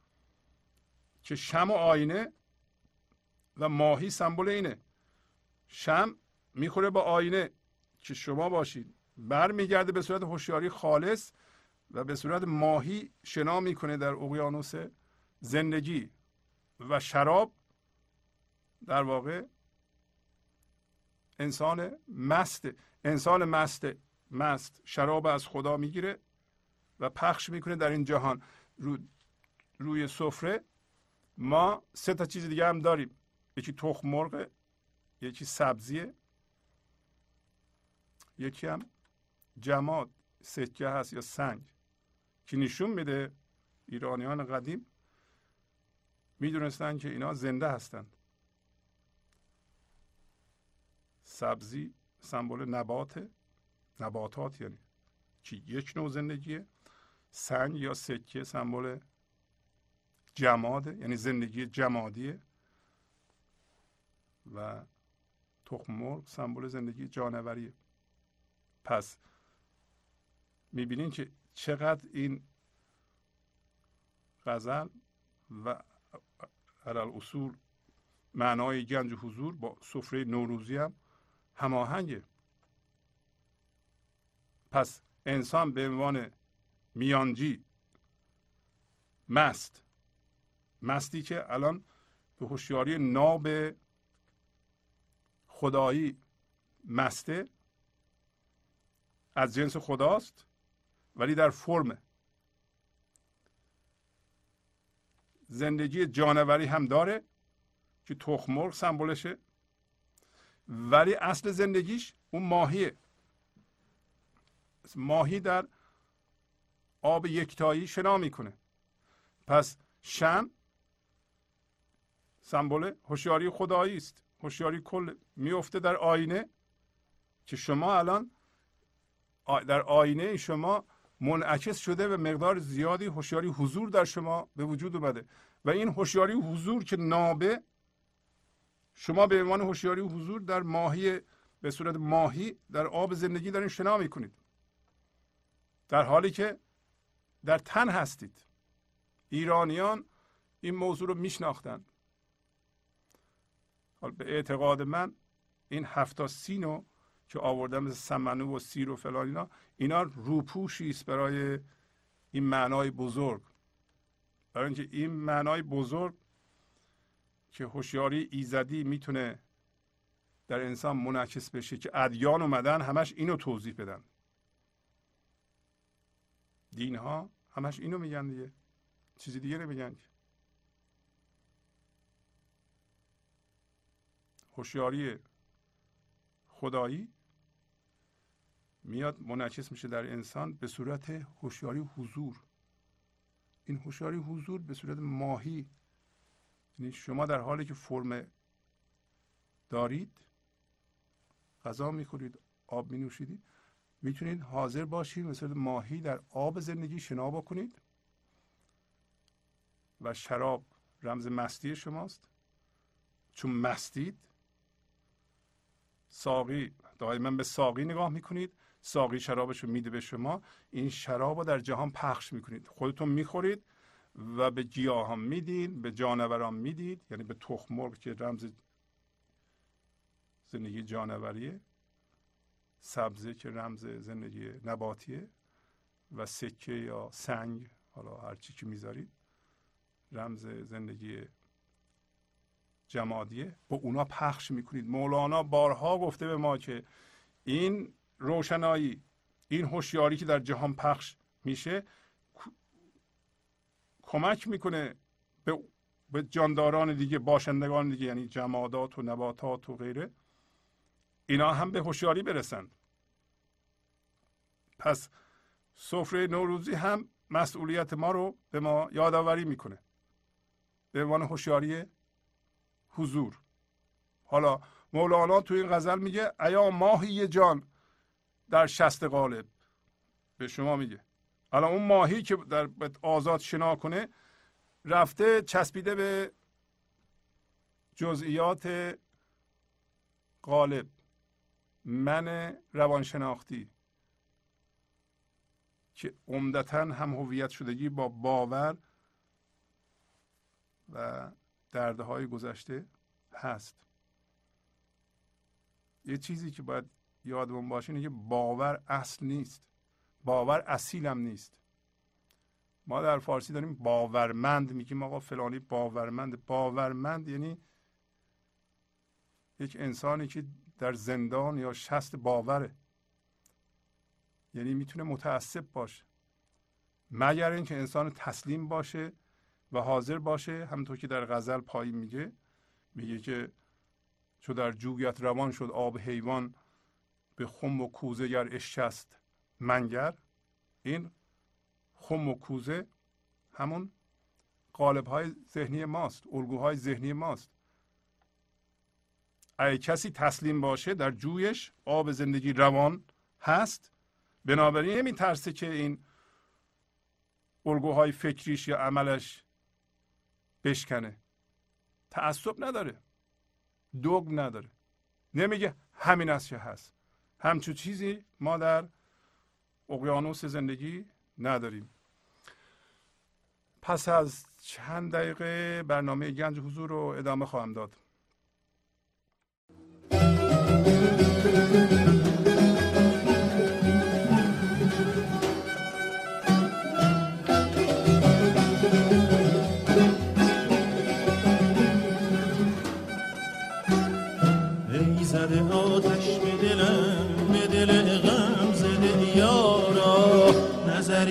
S1: که شم و آینه و ماهی سمبل اینه. شم می‌خوره با آینه که شما باشید. برمیگرده به صورت هوشیاری خالص و به صورت ماهی شنا می‌کنه در اقیانوس زندگی و شراب در واقع انسان مست. انسان مست مست شراب از خدا می‌گیره و پخش می‌کنه در این جهان. رو روی سفره ما سه تا چیز دیگه هم داریم. یکی تخم مرغ یکی سبزیه یکی هم جماد. سکه هست یا سنگ. که نشون میده ایرانیان قدیم می‌دونستن که اینا زنده هستند. سبزی سمبل نبات نباتات یعنی که یک نوع زندگیه. سنگ یا سکه سمبل جماده یعنی زندگی جمادیه. و تخم مرغ سمبل زندگی جانوریه. پس می‌بینین که چقدر این غزل و علال اصول معنای گنج حضور با سفره نوروزی هم هماهنگه. پس انسان به عنوان میانجی مست مستی که الان به هوشیاری ناب خدایی مسته از جنس خداست ولی در فرم. زندگی جانوری هم داره که تخم مرغ سمبولشه ولی اصل زندگیش اون ماهیه. ماهی در آب یکتایی شنا می‌کنه. پس شم سمبل هوشیاری خدایی است. هوشیاری کل میفته در آینه که شما الان در آینه شما منعکس شده به مقدار زیادی هوشیاری حضور در شما به وجود اومده. و این هوشیاری حضور که نابه شما به عنوان هوشیاری حضور در ماهی به صورت ماهی در آب زندگی دارین شنا می‌کنید. در حالی که در تن هستید. ایرانیان این موضوع رو میشناختند. حال به اعتقاد من این هفتا سینو که آوردم مثل سمنو و سیر و فلان اینا اینا روپوشی است برای این معنای بزرگ. برای اینکه این معنای بزرگ که هوشیاری ایزدی می‌تونه در انسان منعکس بشه که ادیان اومدن همش اینو توضیح بدن. دین ها همش اینو میگن دیگه. چیزی دیگه نمیگن هوشیاری خدایی میاد منعکس میشه در انسان به صورت هوشیاری حضور. این هوشیاری حضور به صورت ماهی. یعنی شما در حالی که فرم دارید غذا می‌خورید آب می نوشیدید می‌تونید حاضر باشید مثل ماهی در آب زندگی شنا بکنید و شراب رمز مستی شماست. چون مستید ساقی دائما به ساقی نگاه می‌کنید ساقی شرابش رو میده به شما این شراب رو در جهان پخش می‌کنید. خودتون می‌خورید و به گیاهان می‌دید به جانوران می‌دید یعنی به تخم مرغ که رمز زندگی جانوریه. سبزه که رمز زندگی نباتیه و سکه یا سنگ حالا هر چی که می‌ذارید رمز زندگی جمادیه. با اونا پخش می‌کنید. مولانا بارها گفته به ما که این روشنایی این هوشیاری که در جهان پخش میشه کمک می‌کنه به به جانداران دیگه باشندگان دیگه یعنی جمادات و نباتات و غیره اینا هم به هوشیاری برسند پس سفره نوروزی هم مسئولیت ما رو به ما یادآوری می‌کنه. به عنوان هوشیاری حضور. حالا مولانا تو این غزل میگه ایا ماهی جان در شست قالب به شما میگه. الان اون ماهی که در آزاد شنا کنه رفته چسبیده به جزئیات قالب من روانشناختی که عمدتا هم هویت شدگی با باور و دردهای گذشته هست. یه چیزی که باید یادمون باشه اینه که باور اصل نیست. باور اصیلم نیست. ما در فارسی داریم باورمند میگیم آقا فلانی باورمند. باورمند یعنی یک انسانی که در زندان یا شست باوره. یعنی می‌تونه متعصب باشه. مگر اینکه انسان تسلیم باشه و حاضر باشه همونطور که در غزل پایین میگه میگه که چو در جویت روان شد آب حیوان به خم و کوزه گر اشست منگر. این خم و کوزه همون قالب های ذهنی ماست الگوهای ذهنی ماست. اگه کسی تسلیم باشه در جویش آب زندگی روان هست. بنابراین نمی ترسه که این الگوهای فکریش یا عملش بشکنه. تعصب نداره. دوگ نداره. نمیگه همین است که هست. همچون چیزی ما در اقیانوس زندگی نداریم. پس از چند دقیقه برنامه گنج حضور رو ادامه خواهم داد.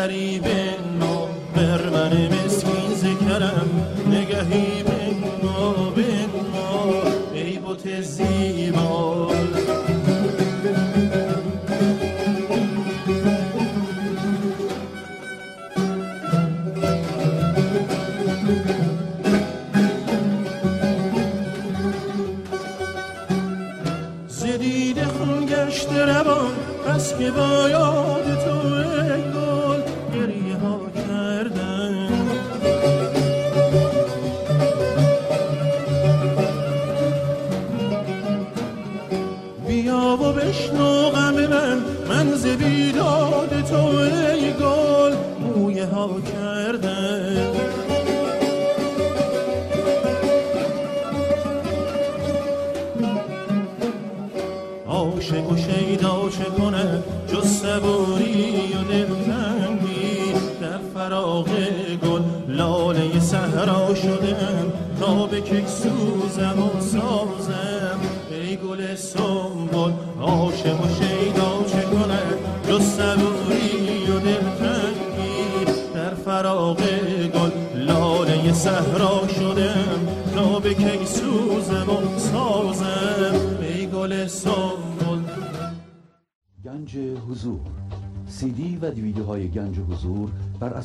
S2: sharibe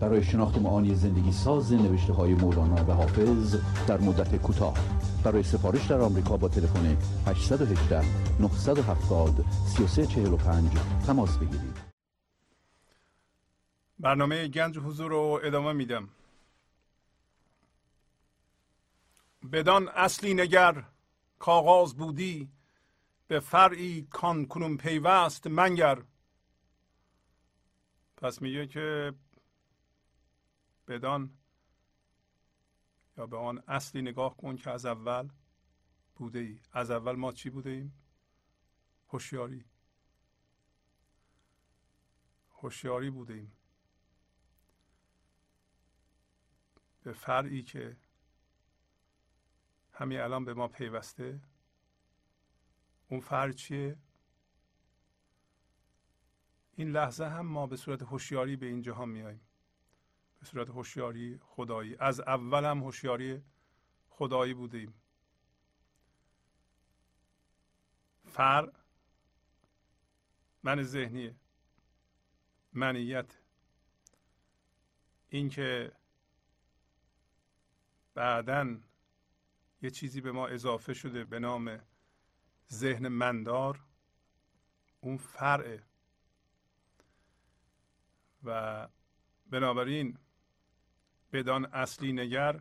S2: برای شناخت معانی زندگی ساز نوشته های مولانا و حافظ در مدت کوتاه. برای سفارش در آمریکا با تلفن 818 970 3345 تماس بگیرید.
S1: برنامه گنج حضور رو ادامه میدم. بدان اصلی نگر کاغاز بودی به فرعی کان کنون پیوست منگر. پس میگه که بدان یا به آن اصلی نگاه کن که از اول بوده ای. از اول ما چی بوده ایم؟ هوشیاری. هوشیاری بوده ایم. به فرعی که همین الان به ما پیوسته اون فرع چیه؟ این لحظه هم ما به صورت هوشیاری به این جهان میاییم. به صورت هوشیاری خدایی. از اول هم هوشیاری خدایی بودیم. فر من ذهنیه منیت اینکه بعدا یه چیزی به ما اضافه شده به نام ذهن مندار اون فرعه. و بنابراین بدان اصلی نگر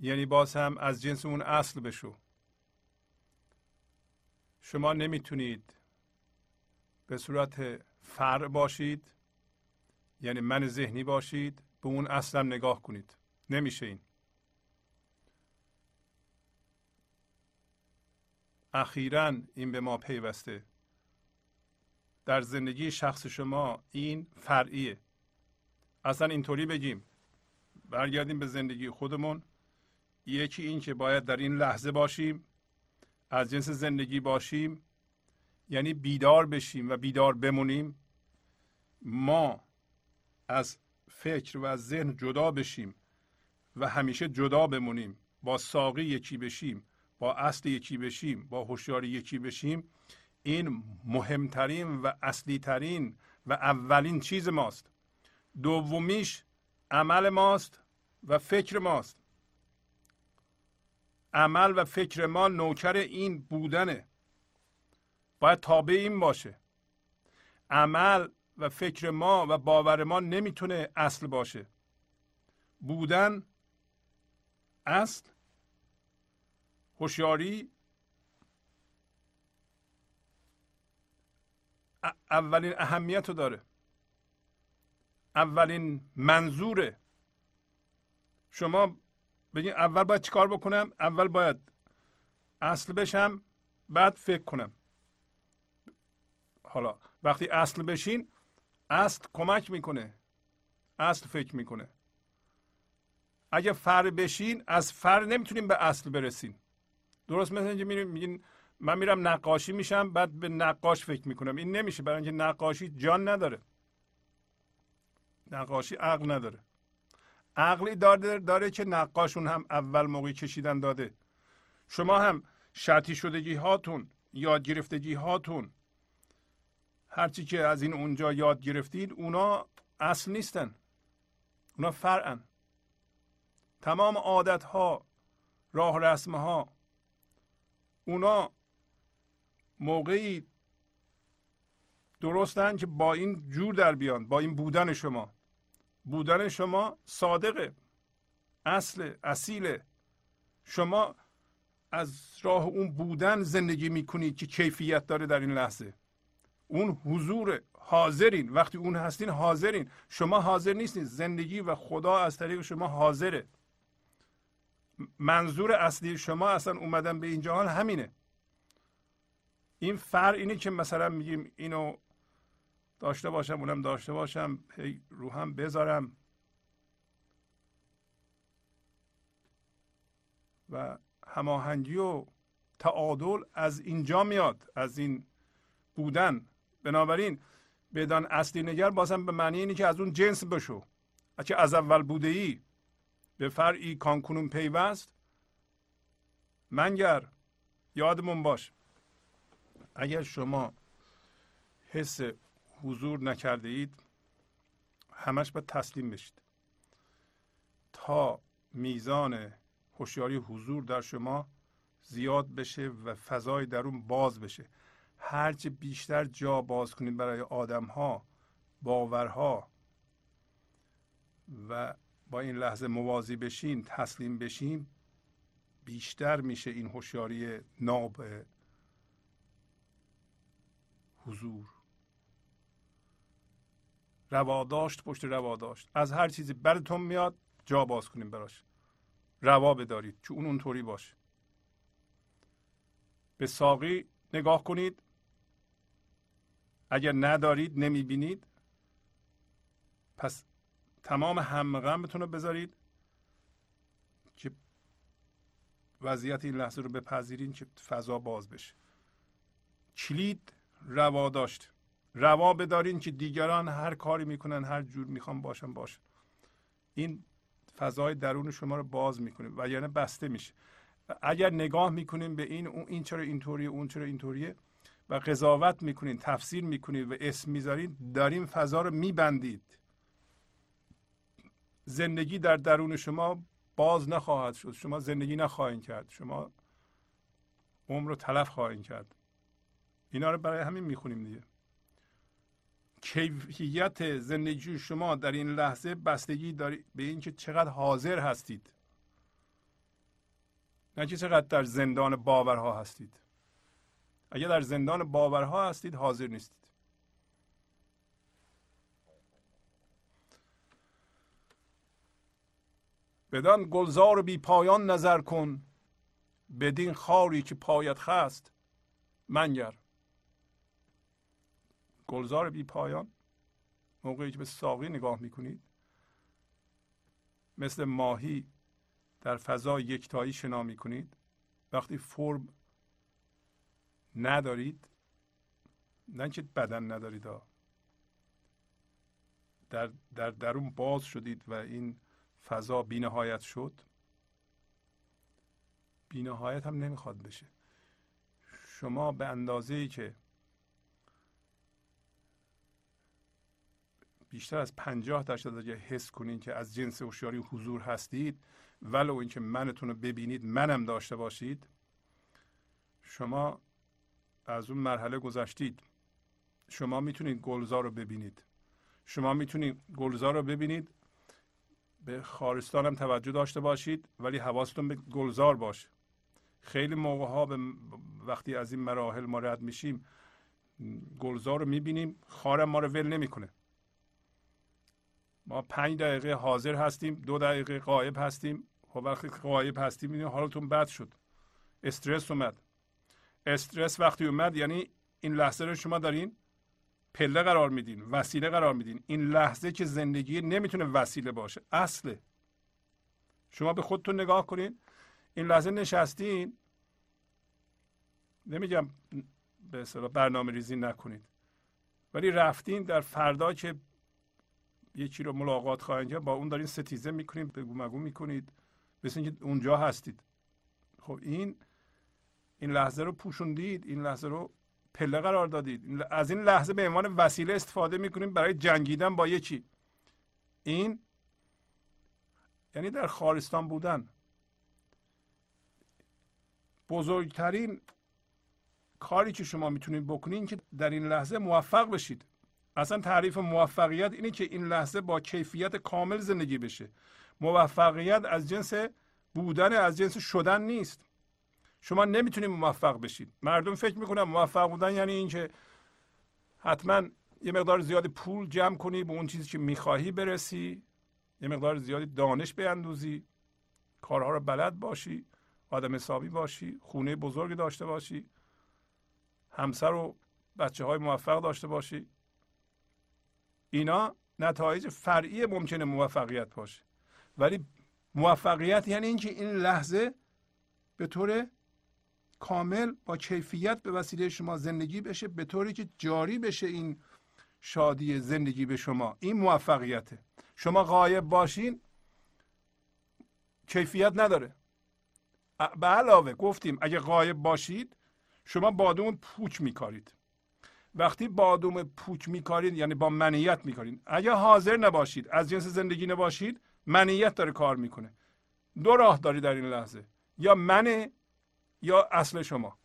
S1: یعنی باز هم از جنس اون اصل بشو. شما نمی‌تونید به صورت فر باشید یعنی من ذهنی باشید به اون اصلا نگاه کنید. نمیشه این. اخیرا این به ما پیوسته. در زندگی شخص شما این فرعیه. اصلا اینطوری بگیم. برگردیم به زندگی خودمون. یکی این که باید در این لحظه باشیم از جنس زندگی باشیم یعنی بیدار بشیم و بیدار بمونیم. ما از فکر و از ذهن جدا بشیم و همیشه جدا بمونیم. با ساقی یکی بشیم با اصل یکی بشیم با هوشیاری یکی بشیم. این مهمترین و اصلی ترین و اولین چیز ماست. دومیش عمل ماست و فکر ماست. عمل و فکر ما نوکر این بودنه. باید تابع این باشه. عمل و فکر ما و باور ما نمی‌تونه اصل باشه. بودن اصل هوشیاری اولین اهمیت رو داره. اولین منظوره. شما بگین اول باید چیکار بکنم؟ اول باید اصل بشم بعد فکر کنم. حالا وقتی اصل بشین اصل کمک می‌کنه. اصل فکر می‌کنه. اگه فر بشین از فر نمی‌تونیم به اصل برسیم. درست مثل اینکه میگین من میرم نقاشی میشم بعد به نقاش فکر می‌کنم. این نمیشه. برای اینکه نقاشی جان نداره. نقاشی عقل نداره. عقلی داره داره که نقاشون هم اول موقعی کشیدن داده. شما هم شرطی شدگی هاتون یاد گرفتگی هاتون. هرچی که از این اونجا یاد گرفتید اونا اصل نیستن. اونا فرعن. تمام عادت ها راه رسم ها اونا موقعی درستن که با این جور در بیان با این بودن شما. بودن شما صادقه اصل اصیله شما از راه اون بودن زندگی می‌کنید که کیفیت داره در این لحظه. اون حضور حاضرین. وقتی اون هستین حاضرین. شما حاضر نیستین. زندگی و خدا از طریق شما حاضره. منظور اصلی شما اصلا اومدن به این جهان همینه. این فر اینه که مثلا میگیم اینو داشته باشم اونم داشته باشم. رو هم بذارم. و هماهنگی و تعادل از اینجا میاد از این بودن. بنابراین بدان اصلی نگر بازم به معنی اینه که از اون جنس بشو. اگه از اول بوده ای به فرعی کانکنون پیوست منگر یادمون باش. اگر شما حس حضور نکرده اید همش باید تسلیم بشید. تا میزان هوشیاری حضور در شما زیاد بشه و فضای درون باز بشه. هرچه بیشتر جا باز کنید برای آدم ها باورها و با این لحظه موازی بشین تسلیم بشیم بیشتر میشه این هوشیاری ناب حضور. رواداشت پشت رواداشت از هر چیزی براتون میاد جا باز کنیم براش. روا بدارید که اون اونطوری باشه. به ساقی نگاه کنید. اگر ندارید نمی‌بینید. پس تمام هم غمتون رو بذارید. که وضعیت این لحظه رو بپذیرین که فضا باز بشه. کلید روا داشت. روا بدارین که دیگران هر کاری می‌کنن هر جور می‌خوان باشن باشن. این فضای درون شما رو باز می‌کنه و یعنی بسته میشه. اگر نگاه می‌کنیم به این اون این چرا اینطوریه اون چرا اینطوریه و قضاوت می‌کنین تفسیر می‌کنید و اسم می‌ذارین دارین فضا رو میبندید. زندگی در درون شما باز نخواهد شد. شما زندگی نخواهید کرد. شما عمر رو تلف خواهید کرد. اینا رو برای همین می‌خونیم دیگه. کیفیت زندگی شما در این لحظه بستگی داری به اینکه چقدر حاضر هستید. نه که چقدر در زندان باورها هستید. اگر در زندان باورها هستید حاضر نیستید. بدان گلزار بی پایان نظر کن. بدین خاری که پایت خست منگر. گلزار بی پایان موقعی که به ساقی نگاه می‌کنید مثل ماهی در فضا یکتایی شنا می‌کنید. وقتی فرم ندارید نه که بدن ندارید ها در, در درون باز شدید و این فضا بینهایت شد. بینهایت هم نمی‌خواد بشه. شما به اندازه ای که بیشتر از پنجاه درصد اگه حس کنید که از جنس هوشیاری حضور هستید ولو اینکه منتون رو ببینید منم داشته باشید شما از اون مرحله گذشتید. شما می‌تونید گلزار رو ببینید. شما می‌تونید گلزار رو ببینید. به خارستان هم توجه داشته باشید ولی حواستون به گلزار باشه. خیلی موقع ها به وقتی از این مراحل ما رد میشیم گلزار رو می‌بینیم خارم ما رو ول نمی‌کنه. ما پنج دقیقه حاضر هستیم دو دقیقه قایب هستیم. خب وقتی قایب هستیم می‌دونیم حالتون بد شد. استرس اومد. استرس وقتی اومد یعنی این لحظه رو شما دارین پله قرار میدین وسیله قرار میدین. این لحظه که زندگی نمی‌تونه وسیله باشه اصله. شما به خودتون نگاه کنین. این لحظه نشستین. نمیگم به برنامه ریزی نکنید. ولی رفتین در فردا که یکی رو ملاقات خواهید کرد. با اون دارین ستیزه می‌کنید بگو مگو می‌کنید. مثل اینکه اونجا هستید. خب این این لحظه رو پوشوندید این لحظه رو پله قرار دادید. از این لحظه به عنوان وسیله استفاده می‌کنید برای جنگیدن با یکی. این یعنی در خارستان بودن. بزرگترین کاری که شما می‌تونید بکنید که در این لحظه موفق بشید. اصلا تعریف موفقیت اینه که این لحظه با کیفیت کامل زندگی بشه. موفقیت از جنس بودن از جنس شدن نیست. شما نمی‌تونید موفق بشید. مردم فکر می‌کنن موفق بودن یعنی اینکه حتما یه مقدار زیادی پول جمع کنی به اون چیزی که می‌خواهی برسی. یه مقدار زیادی دانش بیندوزی. کارها رو بلد باشی آدم حسابی باشی خونه بزرگی داشته باشی همسر و بچه های موفق داشته باشی. اینا نتایج فرعی ممکنه موفقیت باشه. ولی موفقیت یعنی اینکه این لحظه به طور کامل با کیفیت به وسیله شما زندگی بشه به طوری که جاری بشه این شادی زندگی به شما. این موفقیته. شما غایب باشین کیفیت نداره. به علاوه گفتیم اگه غایب باشید شما بادوم پوچ میکارید. وقتی بادوم پوچ میکارید یعنی با منیت میکارید. اگه حاضر نباشید از جنس زندگی نباشید منیت داره کار می‌کنه. دو راه داری در این لحظه. یا من یا اصل شما.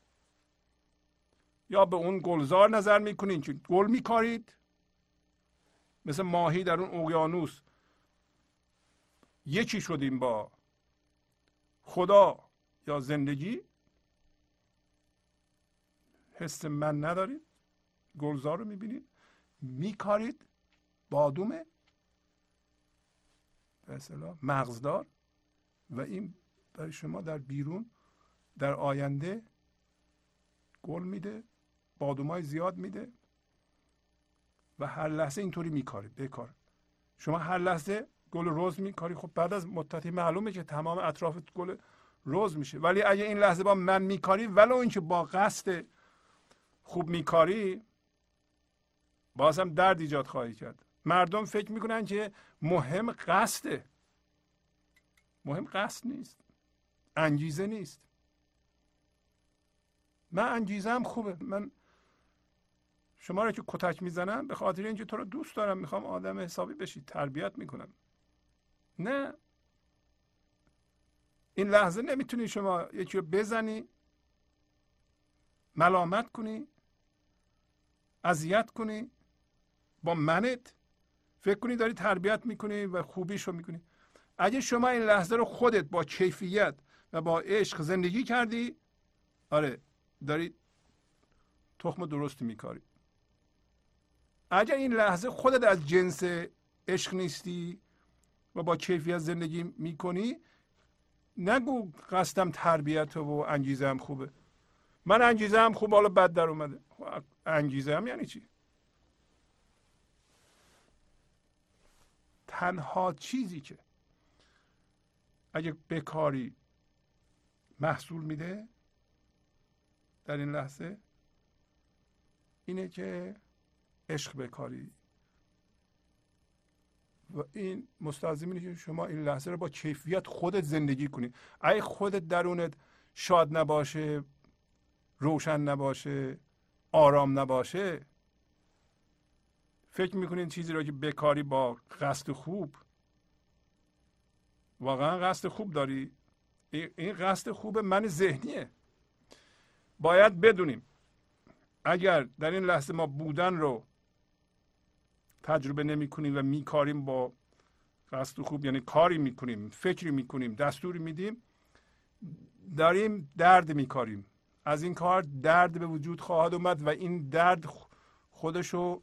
S1: یا به اون گلزار نظر می‌کنید که گل میکارید. مثل ماهی در اون اقیانوس. یکی شدیم با خدا یا زندگی. حس من ندارید؟ گلزار رو می‌بینید. میکارید. بادومه. اصطلاح مغزدار. و این برای شما در بیرون در آینده گل میده. بادومای زیاد میده. و هر لحظه اینطوری میکارید. بکار. شما هر لحظه گل روز میکاری. خب بعد از مدتی معلومه که تمام اطراف گل روز میشه. ولی اگه این لحظه با من میکاری ولو اینکه با قصد خوب میکاری باز هم درد ایجاد خواهی کرد. مردم فکر می‌کنن که مهم قصده. مهم قصد نیست. انگیزه نیست. من انگیزه هم خوبه. من شما رو که کتک می‌زنم به خاطر اینکه تو رو دوست دارم می‌خوام آدم حسابی بشی تربیت می‌کنم. نه. این لحظه نمی‌تونی شما یکی رو بزنی ملامت کنی اذیت کنی. با منت فکر کنی داری تربیت می‌کنی و خوبیش رو می‌کنی. اگه شما این لحظه رو خودت با کیفیت و با عشق زندگی کردی آره داری تخم درستی میکاری. اگر این لحظه خودت از جنس عشق نیستی و با کیفیت زندگی می‌کنی نگو قصدم تربیت و انگیزه هم خوبه. من انگیزه هم خوب حالا بد در اومده. خب، انگیزه هم یعنی چی؟ تنها چیزی که اگه بکاری محصول میده در این لحظه اینه که عشق بکاری و این مستلزم اینه که شما این لحظه رو با کیفیت خودت زندگی کنی. اگه خودت درونت شاد نباشه روشن نباشه آرام نباشه فکر می‌کنین چیزی رو که بکاری با قصد خوب؟ واقعا قصد خوب داری؟ این قصد خوب من ذهنیه. باید بدونیم اگر در این لحظه ما بودن رو تجربه نمی کنیم و میکاریم با قصد خوب یعنی کاری می‌کنیم فکری می‌کنیم دستوری میدیم داریم درد میکاریم. از این کار درد به وجود خواهد اومد و این درد خودشو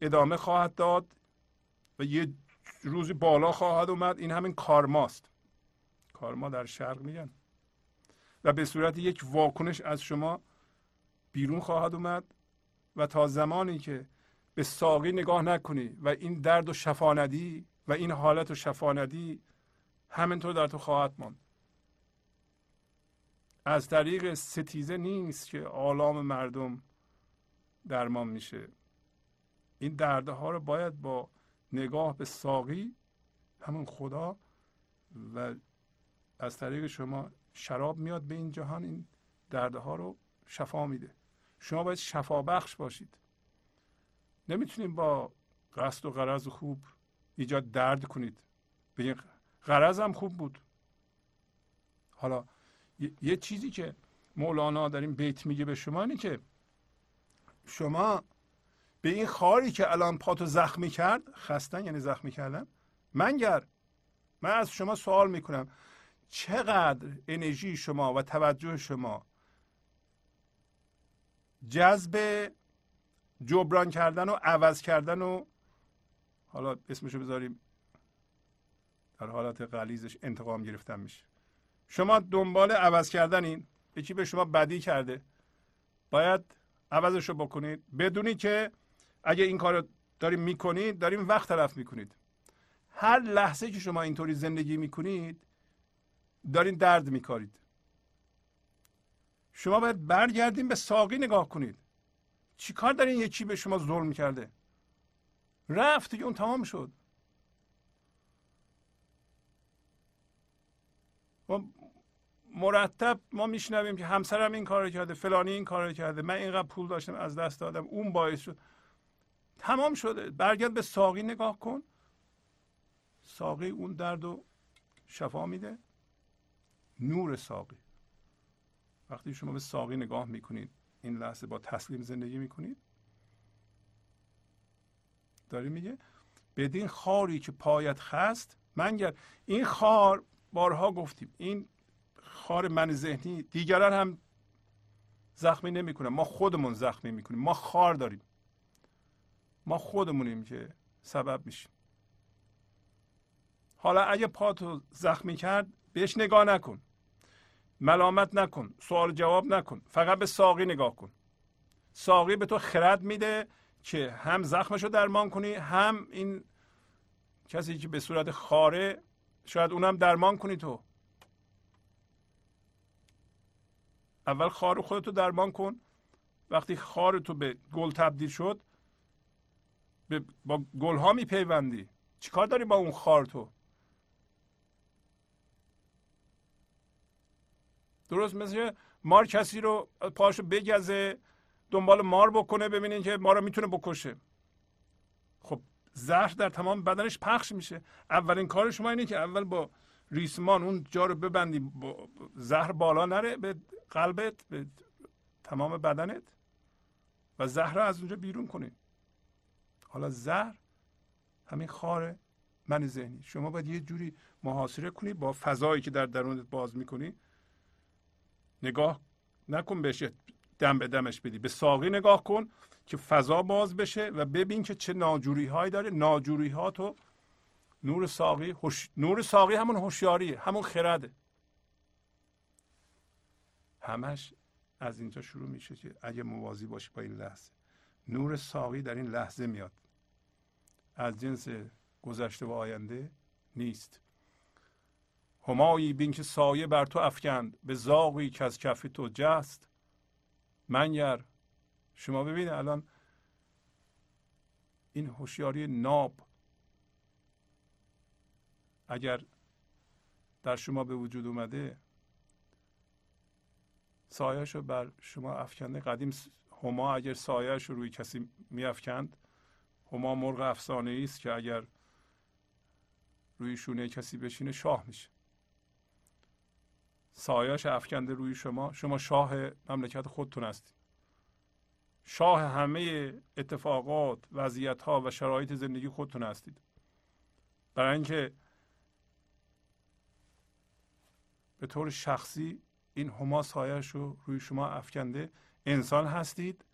S1: ادامه خواهد داد و یه روزی بالا خواهد اومد. این همین کارماست. کارما در شرق میگن. و به صورت یک واکنش از شما بیرون خواهد اومد و تا زمانی که به ساقی نگاه نکنی و این درد و شفا ندی و این حالت و شفا ندی همینطور در تو خواهد ماند. از طریق ستیزه نیست که آلام مردم درمان میشه. این دردها رو باید با نگاه به ساقی همون خدا و از طریق شما شراب میاد به این جهان این دردها رو شفا میده. شما باید شفا بخش باشید. نمی‌تونید با قصد و غرض خوب ایجاد درد کنید. بگین غرضم خوب بود. حالا یه چیزی که مولانا در این بیت میگه به شما اینه که شما به این خاری که الان پاتو زخمی کرد خستن یعنی زخمی کردن؟ منگر من از شما سوال می‌کنم. چقدر انرژی شما و توجه شما جذب جبران کردن و عوض کردن و حالا اسمشو بذاریم در حالت غلیزش انتقام گرفتن میشه؟ شما دنبال عوض کردن این یکی به شما بدی کرده. باید عوضش رو بکنید. بدونی که اگه این کار رو داریم می‌کنید داریم وقت تلف می‌کنید. هر لحظه که شما اینطوری زندگی می‌کنید دارین درد میکارید. شما باید برگردین به ساقی نگاه کنید. چیکار دارین یکی به شما ظلم کرده؟ رفت دیگه اون تمام شد. و مرتب ما میشنویم که همسرم این کار کرده فلانی این کار کرده من اینقدر پول داشتم از دست دادم اون باعث شد. تمام شده. برگرد به ساقی نگاه کن. ساقی اون درد رو شفا میده. نور ساقی. وقتی شما به ساقی نگاه می‌کنید این لحظه با تسلیم زندگی می‌کنید داری میگه بدین خاری که پایت خست منگر این خار بارها گفتیم این خار من ذهنی دیگران هم زخمی نمی‌کنه ما خودمون زخمی می‌کنیم. ما خار داریم. ما خودمونیم که سبب میشیم. حالا اگه پاتو زخمی کرد بهش نگاه نکن. ملامت نکن. سوال جواب نکن. فقط به ساقی نگاه کن. ساقی به تو خرد میده که هم زخمش رو درمان کنی هم این کسی که به صورت خاره شاید اونم درمان کنی تو. اول خار خودتو درمان کن. وقتی خار تو به گل تبدیل شد با گل ها میپیوندی. چیکار داری با اون خار تو؟ درست مثل مار کسی رو پاشو بگزه دنبال مار بکنه ببینین که ما رو می‌تونه بکشه. خب زهر در تمام بدنش پخش میشه. اولین کار شما اینه که اول با ریسمان اون جا رو ببندی. زهر بالا نره به قلبت به تمام بدنت و زهر رو از اونجا بیرون کنید حالا زهر همین خار من ذهنی. شما باید یه جوری محاصره کنی با فضایی که در درونت باز می‌کنی. نگاه نکن بهش دم به دمش بدی. به ساقی نگاه کن که فضا باز بشه و ببین که چه ناجوری هایی داره. ناجوری ها تو نور ساقی نور ساقی همون هوشیاریه همون خرده. همش از اینجا شروع میشه که اگه موازی باشی با این لحظه. نور ساقی در این لحظه میاد. از جنس گذشته و آینده نیست. همایی بین که سایه بر تو افکند به زاغی که از کف تو جست. منگر شما ببینید الان این هوشیاری ناب. اگر در شما به وجود اومده سایهش رو بر شما افکنده قدیم هما اگر سایهش رو روی کسی میافکند هما مرغ افسانه است که اگر روی شونه کسی بشینه شاه میشه. سایهش افکنده روی شما شما شاه مملکت خودتون هستید. شاه همه اتفاقات وضعیت ها و شرایط زندگی خودتون هستید. برای اینکه به طور شخصی این هما سایش رو روی شما افکنده انسان هستید.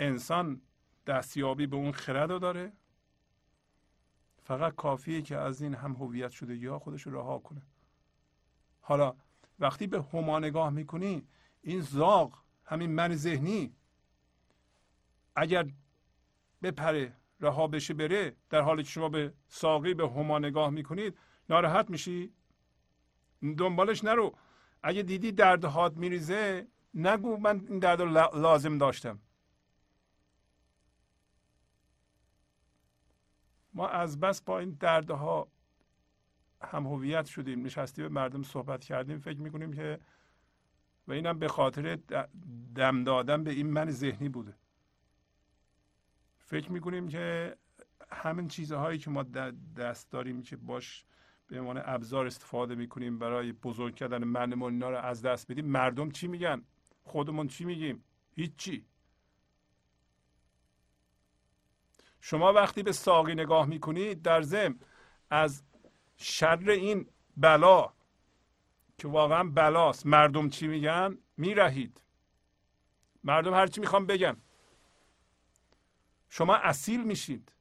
S1: انسان دستیابی به اون خرد رو داره. فقط کافیه که از این هم هویت شده یا خودش رو رها کنه. حالا وقتی به هما نگاه می‌کنی این زاغ همین من ذهنی اگر بپره رها بشه بره در حالی که شما به ساقی به هما نگاه می‌کنید ناراحت میشی. دنبالش نرو. اگه دیدی درد هات میریزه نگو من این درد رو لازم داشتم. ما از بس با این دردها هم هویت شدیم نشستیم به مردم صحبت کردیم فکر می‌کنیم که و اینم به خاطر دم دادن به این من ذهنی بوده. فکر می‌کنیم که همین چیزهایی که ما دست داریم که باش به عنوان ابزار استفاده می‌کنیم برای بزرگ کردن منمون اینا رو از دست بدیم مردم چی میگن؟ خودمون چی میگیم؟ هیچی. شما وقتی به ساقی نگاه می‌کنید در ضمن از شر این بلا که واقعا بلاست مردم چی میگن؟ میرهید. مردم هرچی می‌خوام بگن. شما اصیل میشید.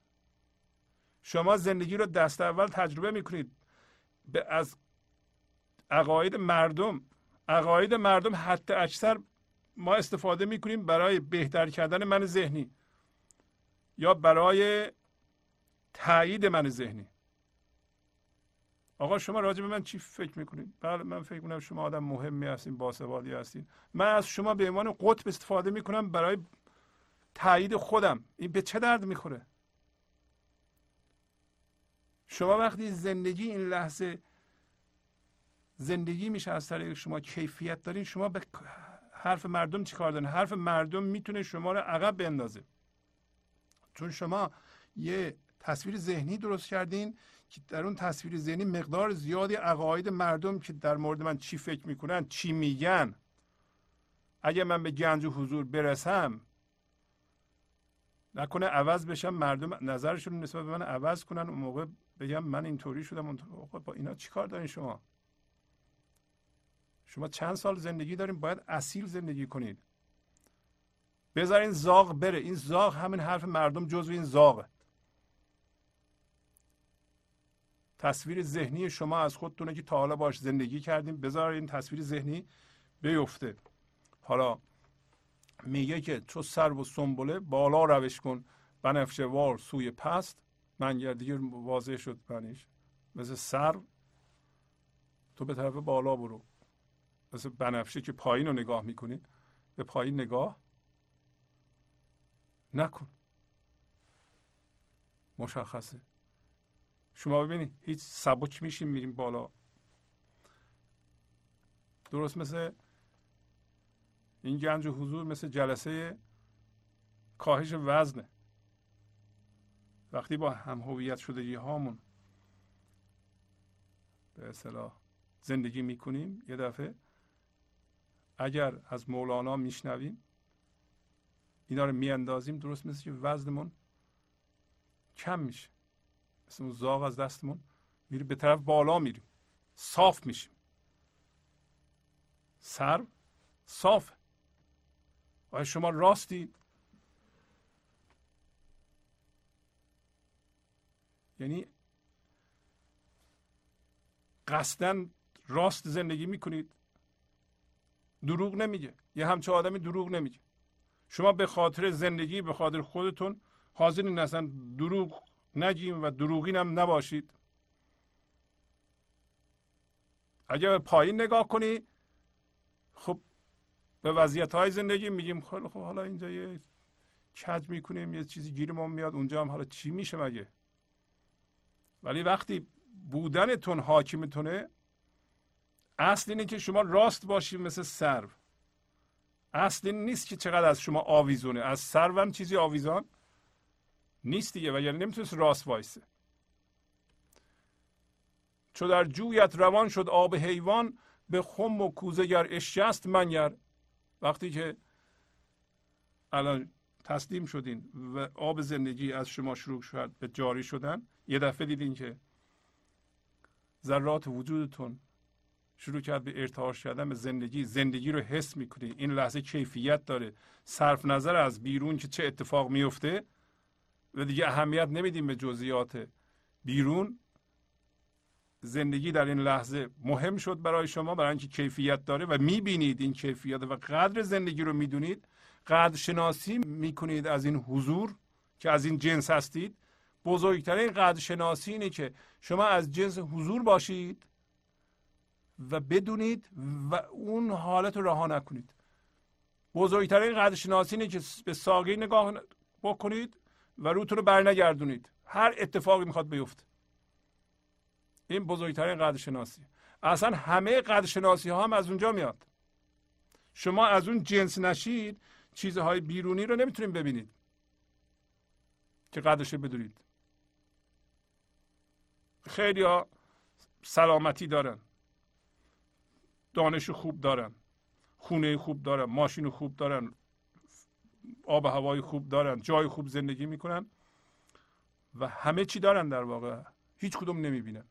S1: شما زندگی رو دست اول تجربه می‌کنید. به از عقاید مردم عقاید مردم حتی اکثر ما استفاده می‌کنیم برای بهتر کردن من ذهنی یا برای تایید من ذهنی. آقا شما راجع به من چی فکر می‌کنید؟ بله من فکر می‌کنم شما آدم مهمی هستین باسوادی هستین. من از شما به عنوان قطب استفاده می‌کنم برای تایید خودم. این به چه درد می‌خوره؟ شما وقتی زندگی این لحظه زندگی میشه از طریق شما کیفیت دارین شما به حرف مردم چیکار دارین حرف مردم می‌تونه شما رو عقب بندازه. چون شما یه تصویر ذهنی درست کردین که در اون تصویر ذهنی مقدار زیادی عقاید مردم که در مورد من چی فکر می‌کنن چی میگن. اگه من به گنج و حضور برسم نکنه عوض بشم مردم نظرشون نسبت به من عوض کنن اون موقع بگم من اینطوری شدم با اینا چیکار دارین شما؟ شما چند سال زندگی دارین باید اصیل زندگی کنید بذارین زاغ بره. این زاغ همین حرف مردم جزو این زاغه. تصویر ذهنی شما از خودتونه که تا حالا باش زندگی کردیم. بذار این تصویر ذهنی بیفته. حالا میگه که چو سر و سنبله بالا روش کن. بنفشه وار سوی پست. من دیگه واضح شد بنیش مثل سر. تو به طرف بالا برو. مثل بنفشه که پایین رو نگاه می‌کنید به پایین نگاه نکن. مشخصه. شما ببینید هیچ سبک میشیم میریم بالا. درست مثل این گنج حضور مثل جلسه کاهش وزنه. وقتی با هم هویت شدگی هامون به اصطلاح زندگی می‌کنیم یه دفعه اگر از مولانا میشنویم اینا رو میاندازیم درست مثل که وزنمون کم میشه. مثل اون زاغ از دستمون میره به طرف بالا میریم. صاف میشیم. سر صاف آیا شما راستید یعنی قصدن راست زندگی می‌کنید؟ دروغ نمیگه. یه همچه آدمی دروغ نمیگه. شما به خاطر زندگی به خاطر خودتون حاضرین اصلا دروغ نگیم و دروغین هم نباشید. اگر به پایین نگاه کنی خب به وضعیت های زندگی میگیم خب حالا اینجا یه کج می‌کنیم یه چیزی گیرمون میاد اونجا هم حالا چی میشه مگه؟ ولی وقتی بودنتون حاکمتونه اصل اینه که شما راست باشید مثل سرو. اصل این نیست که چقدر از شما آویزونه. از سرو هم چیزی آویزان نیست دیگه و یعنی نمی‌تونست راست وایسه. چو در جویت روان شد آب حیوان به خم و کوزه گر اشجست منگر. وقتی که الان تسلیم شدین و آب زندگی از شما شروع شد به جاری شدن یه دفعه دیدین که ذرات وجودتون شروع کرد به ارتعاش کردن به زندگی. زندگی رو حس می‌کنی. این لحظه کیفیت داره. صرف نظر از بیرون که چه اتفاق میفته و دیگه اهمیت نمیدیم به جزئیات. بیرون زندگی در این لحظه مهم شد برای شما برای اینکه کیفیت داره و می‌بینید این کیفیت و قدر زندگی رو می‌دونید. قدر شناسی می‌کنید از این حضور که از این جنس هستید. بزرگترین قدر شناسی اینه که شما از جنس حضور باشید. و بدونید و اون حالت رو رها نکنید. بزرگترین قدر شناسی اینه که به ساقی نگاه بکنید و روتون رو برنگردونید. هر اتفاقی می‌خواد بیفته. این بزرگترین قدر شناسی اصلا همه قدر شناسی ها هم از اونجا میاد. شما از اون جنس نشید چیزهای بیرونی رو نمی‌تونید ببینید. که قدرش بدونید. خیلی ها سلامتی دارن. دانش خوب دارن خونه خوب دارن ماشین خوب دارن آب هوای خوب دارن جای خوب زندگی می‌کنن و همه چی دارن در واقع. هیچ کدوم نمی‌بینن.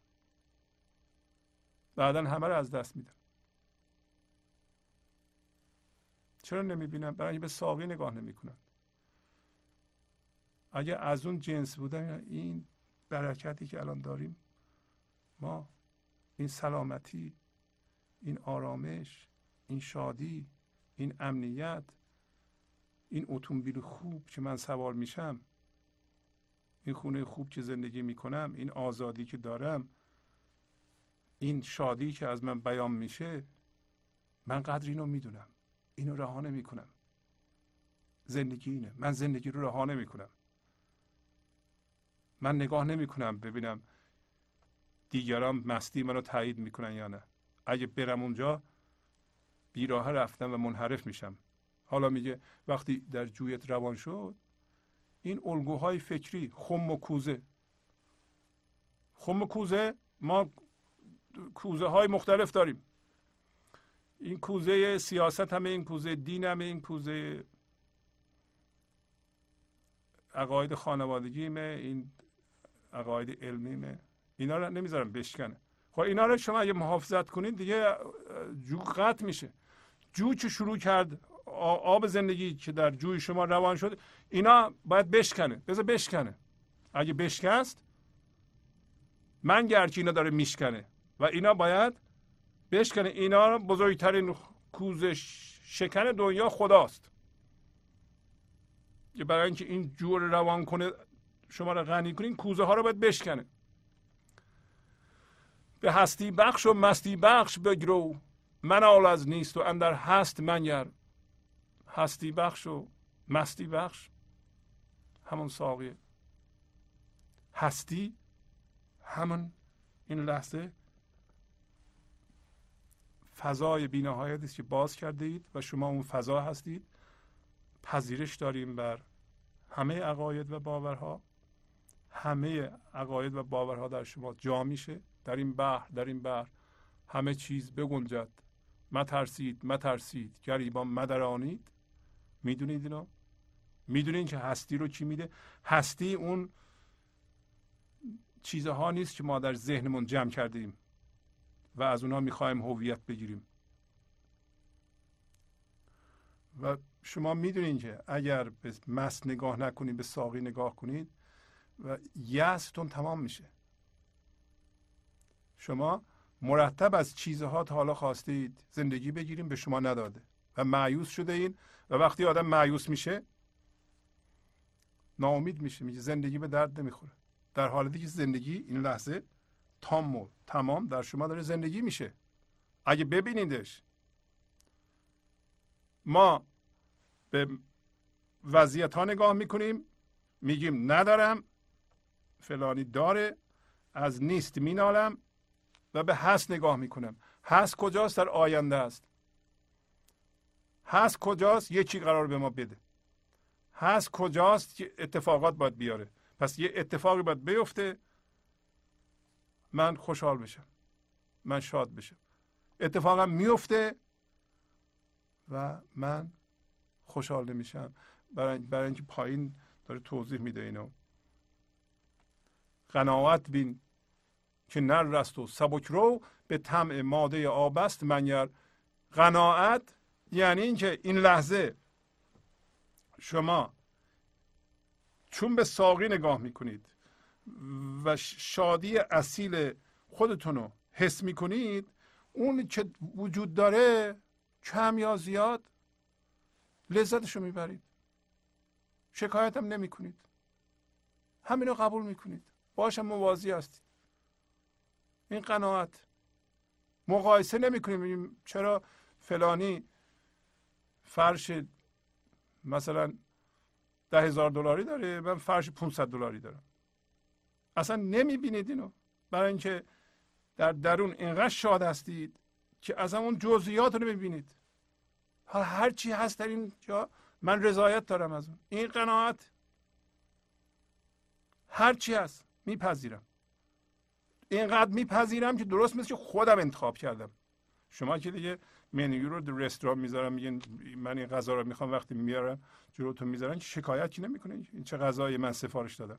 S1: بعدا همه رو از دست میدن. چرا نمی‌بینن؟ برای به ساقی نگاه نمی‌کنن. اگه از اون جنس بودن این برکتی که الان داریم ما این سلامتی این آرامش این شادی این امنیت این اتومبیل خوب که من سوار میشم این خونه خوب که زندگی می‌کنم این آزادی که دارم این شادی که از من بیان میشه من قدر اینو می‌دونم اینو رها نمی‌کنم. زندگی اینه من زندگی رو رها نمی‌کنم. من نگاه نمی‌کنم ببینم دیگران مستی منو تایید می‌کنن یا نه. اگه برم اونجا بیراه رفتم و منحرف میشم. حالا میگه وقتی در جویت روان شد این الگوهای فکری خم و کوزه. خم و کوزه ما کوزه های مختلف داریم. این کوزه سیاست همه این کوزه دین همه این کوزه عقاید خانوادگیمه این عقاید علمیمه. اینا رو نمی‌ذارم بشکنه. خب اینا رو شما اگه محافظت کنید دیگه جو قطع میشه. جو که شروع کرد؟ آب زندگی که در جوی شما روان شد اینا باید بشکنه. بذار بشکنه. اگه بشکست من گرچه اینا داره میشکنه و اینا باید بشکنه. اینا بزرگترین کوزه شکن دنیا خداست. که برای اینکه این جور روان کنه شما رو غنی کنین کوزه ها رو باید بشکنه. به هستی بخش و مستی بخش بگرو من آل از نیست و اندر هست منگر. هستی بخش و مستی بخش همون ساقیه هستی همون این لحظه فضای بینهایت است که باز کرده اید و شما اون فضا هستید. پذیرش داریم بر همه عقاید و باورها. همه عقاید و باورها در شما جا میشه. در این بحر در این بحر همه چیز بگنجد. مترسید مترسید. گریبان مدرانید. می‌دونید اینا می‌دونید که هستی رو کی میده؟ هستی اون چیزها نیست که ما در ذهنمون جمع کردیم و از اونها می‌خوایم هویت بگیریم. و شما می‌دونید که اگر به مست نگاه نکنید به ساقی نگاه کنید و یستون تمام میشه. شما مرتب از چیزها تا حالا خواستید زندگی بگیریم به شما نداده و معیوس شده این و وقتی آدم معیوس میشه ناامید میشه میگه زندگی به درد نمی‌خوره. در حالتی که زندگی این لحظه تام و تمام در شما داره زندگی میشه. اگه ببینیدش ما به وضعیت ها نگاه می‌کنیم میگیم ندارم فلانی داره از نیست مینالم و به هست نگاه می‌کنم. هست کجاست؟ در آینده است. هست کجاست؟ یه چی قرار به ما بده. هست کجاست؟ که اتفاقات باید بیاره. پس یه اتفاقی باید بیفته. من خوشحال بشم. من شاد بشم. اتفاقا میفته و من خوشحال نمیشم. برای, برای اینکه پایین داره توضیح میده اینو. قناعت بین که نر رست و سبک رو به طمع ماده آب است منگر. قناعت یعنی اینکه این لحظه شما چون به ساقی نگاه می‌کنید و شادی اصیل خودتون رو حس می‌کنید اون که وجود داره کم یا زیاد لذتش می‌برید. شکایت هم نمی کنید همین رو قبول می‌کنید. باشم موازی هستید. این قناعت. مقایسه نمی کنیم چرا فلانی فرش مثلا ده هزار دلاری داره من فرش 500 دلاری دارم اصلا نمی‌بینید اینو. برای اینکه در درون اینقدر شاد هستید که از همون جزئیات رو نمی‌بینید. حالا هر چی هست در این جا من رضایت دارم از اون. این قناعت هر چی هست میپذیرم. اینقدر میپذیرم که درست مثل که خودم انتخاب کردم. شما که دیگه منیو رو در رستوران می‌ذارم میگن من این غذا رو می‌خوام وقتی میارم جلوتون می‌ذارن شکایت که نمی‌کنین این چه غذایی من سفارش دادم؟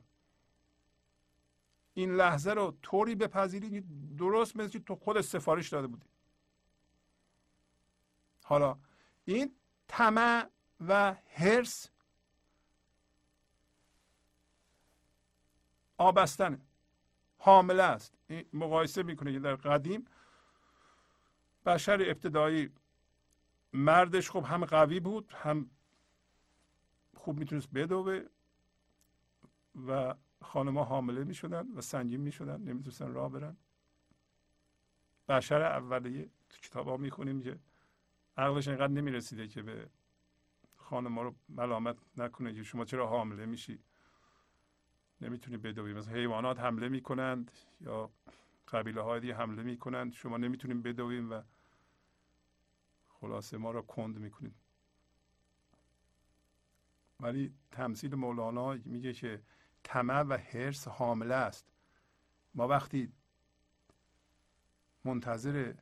S1: این لحظه رو طوری بپذیرید درست مثل تو خود سفارش داده بودی. حالا این طمع و هرس آبستنه. حامله است. مقایسه می‌کنه که در قدیم بشر ابتدایی مردش خب هم قوی بود هم خوب می‌تونست بدوه و خانمها حامله می‌شدن و سنگین می‌شدن نمی‌تونستن راه برن. بشر اولیه تو کتاب ها می‌خونیم که عقلش اینقدر نمی‌رسیده که به خانم رو ملامت نکنه که شما چرا حامله میشی. نمی‌تونی بدوی. مثلا حیوانات حمله می‌کنند یا قبیله های دیگه حمله می‌کنند شما نمی‌تونیم بدویم و خلاصه ما رو کند می‌کنید ولی تمثیل مولانا میگه که طمع و حرس حامله است. ما وقتی منتظر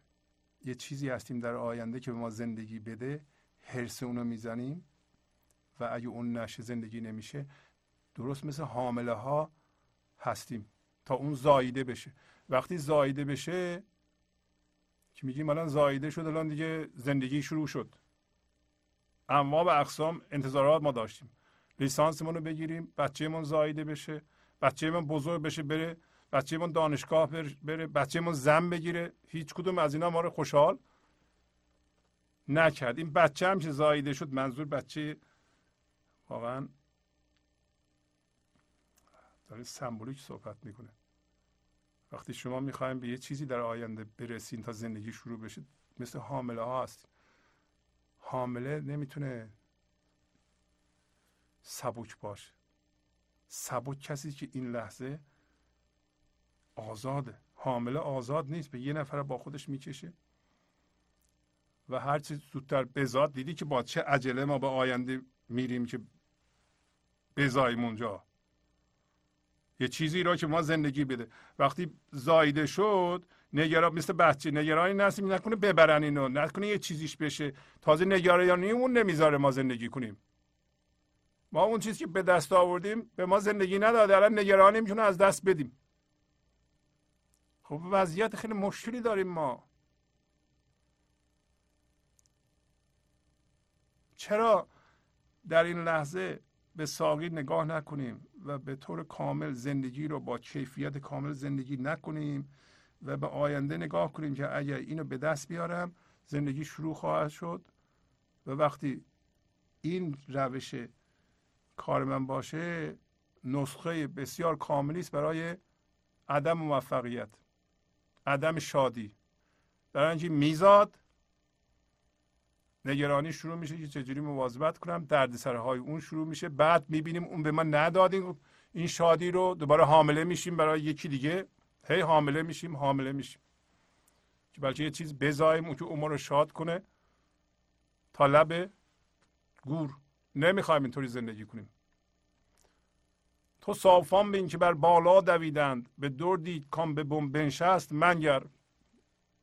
S1: یه چیزی هستیم در آینده که به ما زندگی بده حرس اونو می‌زنیم و اگه اون نشه زندگی نمیشه درست مثل حامله ها هستیم تا اون زاییده بشه. وقتی زاییده بشه که میگیم؟ الان زاییده شد الان دیگه زندگی شروع شد. اما و اقسام انتظارات ما داشتیم. لیسانسمون رو بگیریم بچهمون زاییده بشه بچهمون بزرگ بشه بره بچهمون دانشگاه بره بچهمون زن بگیره. هیچ کدوم از اینا ما رو خوشحال نکرد. این بچه هم که زاییده شد منظور بچه واقعا داره سمبولیک صحبت می‌کنه. وقتی شما می‌خوایم به یه چیزی در آینده برسین تا زندگی شروع بشه مثل حامله ها هست حامله نمی‌تونه سبک باشه. سبک کسی که این لحظه آزاده. حامله آزاد نیست. به یه نفر با خودش می‌کشه. و هر چیز زودتر بزاد دیدی که با چه عجله ما به آینده میریم که بزاییم اونجا. یه چیزی را که ما زندگی بده. وقتی زایده شد نگران مثل بچه نگرانی نستیم نکنه ببرن اینو نکنه یه چیزیش بشه. تازه نگرانی اون نمی‌ذاره ما زندگی کنیم. ما اون چیزی که به دست آوردیم به ما زندگی نداده. الان نگرانی می‌تونه از دست بدیم. خب وضعیت خیلی مشکلی داریم ما. چرا در این لحظه به ساقی نگاه نکنیم و به طور کامل زندگی رو با کیفیت کامل زندگی نکنیم و به آینده نگاه کنیم که اگر اینو به دست بیارم زندگی شروع خواهد شد. و وقتی این روش کار من باشه نسخه بسیار کاملی است برای عدم موفقیت عدم شادی. برای اینکه میزاد نگرانی شروع میشه که چجوری مواظبت کنم دردسرهای اون شروع میشه. بعد می‌بینیم اون به ما ندادیم این شادی رو دوباره حامله میشیم برای یکی دیگه. هی حامله میشیم حامله میشیم. که بلکه یه چیز بزاییم اون که اون رو شاد کنه. تا گور. نمی‌خوایم اینطوری زندگی کنیم. تو صافان بین که بر بالا دویدند. به دردی کام به بم بنشست. منگر.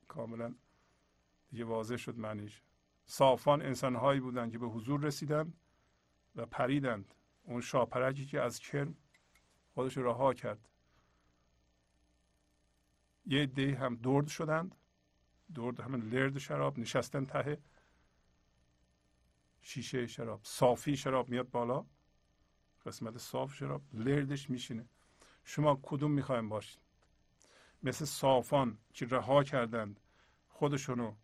S1: کاملا دیگه واضح شد معنیش. صافان انسانهایی بودند که به حضور رسیدند و پریدند. اون شاپرکی که از کرم خودش رها کرد. یه دی هم درد شدند. درد همین لرد شراب نشستن ته شیشه شراب. صافی شراب میاد بالا. قسمت صاف شراب. لردش میشینه. شما کدوم می‌خوایم باشید مثل صافان که رها کردند خودشونو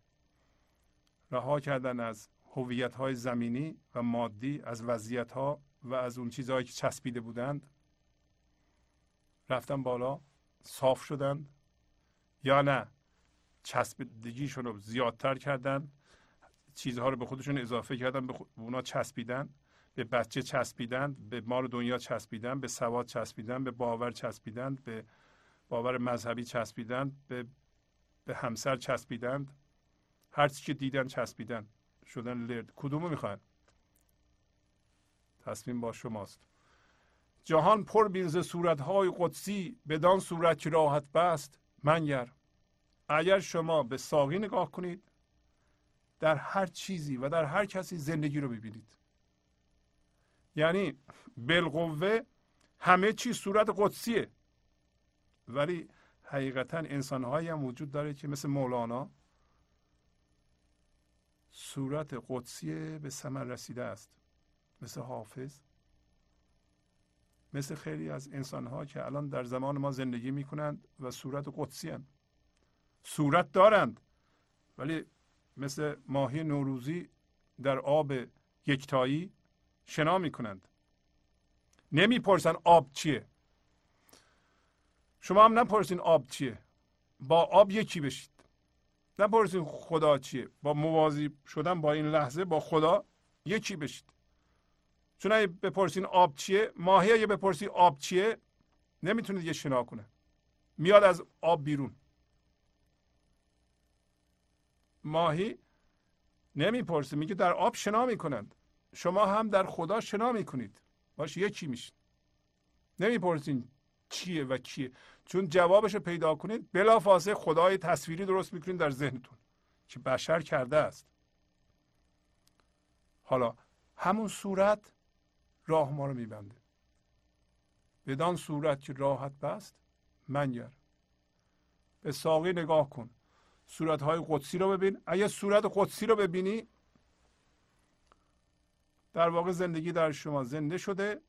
S1: رها کردن از هویت های زمینی و مادی از وضعیت ها و از اون چیزهایی که چسبیده بودند رفتن بالا صاف شدند یا نه چسبیدگیشون رو زیادتر کردن چیزها رو به خودشون اضافه کردن به اونا چسبیدن به بچه چسبیدن به مال دنیا چسبیدن به سواد چسبیدن به باور چسبیدن به باور مذهبی چسبیدن به به همسر چسبیدند. هر چی که دیدن چسبیدن شدن لرد. کدومو می‌خواین؟ تصمیم با شماست. جهان پر بینز صورت های قدسی بدان صورت که راحت بست منگر. اگر شما به ساقی نگاه کنید در هر چیزی و در هر کسی زندگی رو ببینید یعنی بالقوه همه چیز صورت قدسیه. ولی حقیقتا انسانهایی هم وجود داره که مثل مولانا صورت قدسی به ثمر رسیده است. مثل حافظ مثل خیلی از انسانها که الان در زمان ما زندگی می‌کنند و صورت قدسی هستند. صورت دارند ولی مثل ماهی نوروزی در آب یکتایی شنا می‌کنند. نمی‌پرسن آب چیه. شما هم نپرسین آب چیه. با آب یکی بشید نپرسین خدا چیه. با موازی شدن با این لحظه با خدا یکی بشید. چون اگه بپرسین آب چیه ماهی اگه بپرسی آب چیه نمی‌تونه دیگه شنا کنه. میاد از آب بیرون. ماهی نمی‌پرسه میگه در آب شنا می‌کنند. شما هم در خدا شنا می‌کنید. باش یکی میشین. نمی‌پرسین چیه و کیه. چون جوابش رو پیدا کنید بلافاصله خدای تصویری درست می‌کنید در ذهنتون. که بشر کرده است. حالا همون صورت راه ما رو میبنده. بدان صورت که راحت بست منگر به ساقی نگاه کن. صورت های قدسی رو ببین. اگه صورت قدسی رو ببینی در واقع زندگی در شما زنده شده.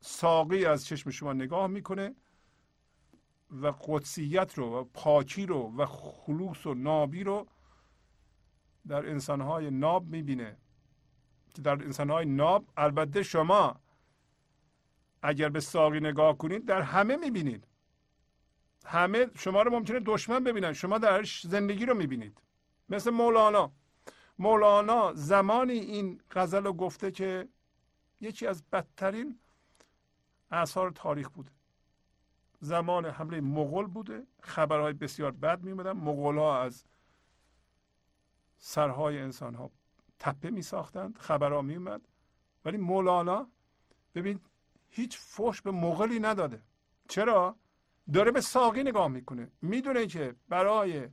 S1: ساقی از چشم شما نگاه می‌کنه. و قدسیت رو و پاکی رو و خلوص و نابی رو در انسانهای ناب می‌بینه. که در انسانهای ناب البته شما اگر به ساقی نگاه کنید در همه می‌بینید. همه شما رو ممکنه دشمن ببینن. شما درش زندگی رو می‌بینید. مثل مولانا. مولانا زمانی این غزل رو گفته که یکی از بدترین اثار تاریخ بوده. زمان حمله مغول بوده. خبرهای بسیار بد می اومدن مغول ها از سرهای انسان ها تپه می ساختند خبرها می اومد ولی مولانا ببین هیچ فوش به مغلی نداده. چرا؟ داره به ساقی نگاه می‌کنه. می‌دونه که برای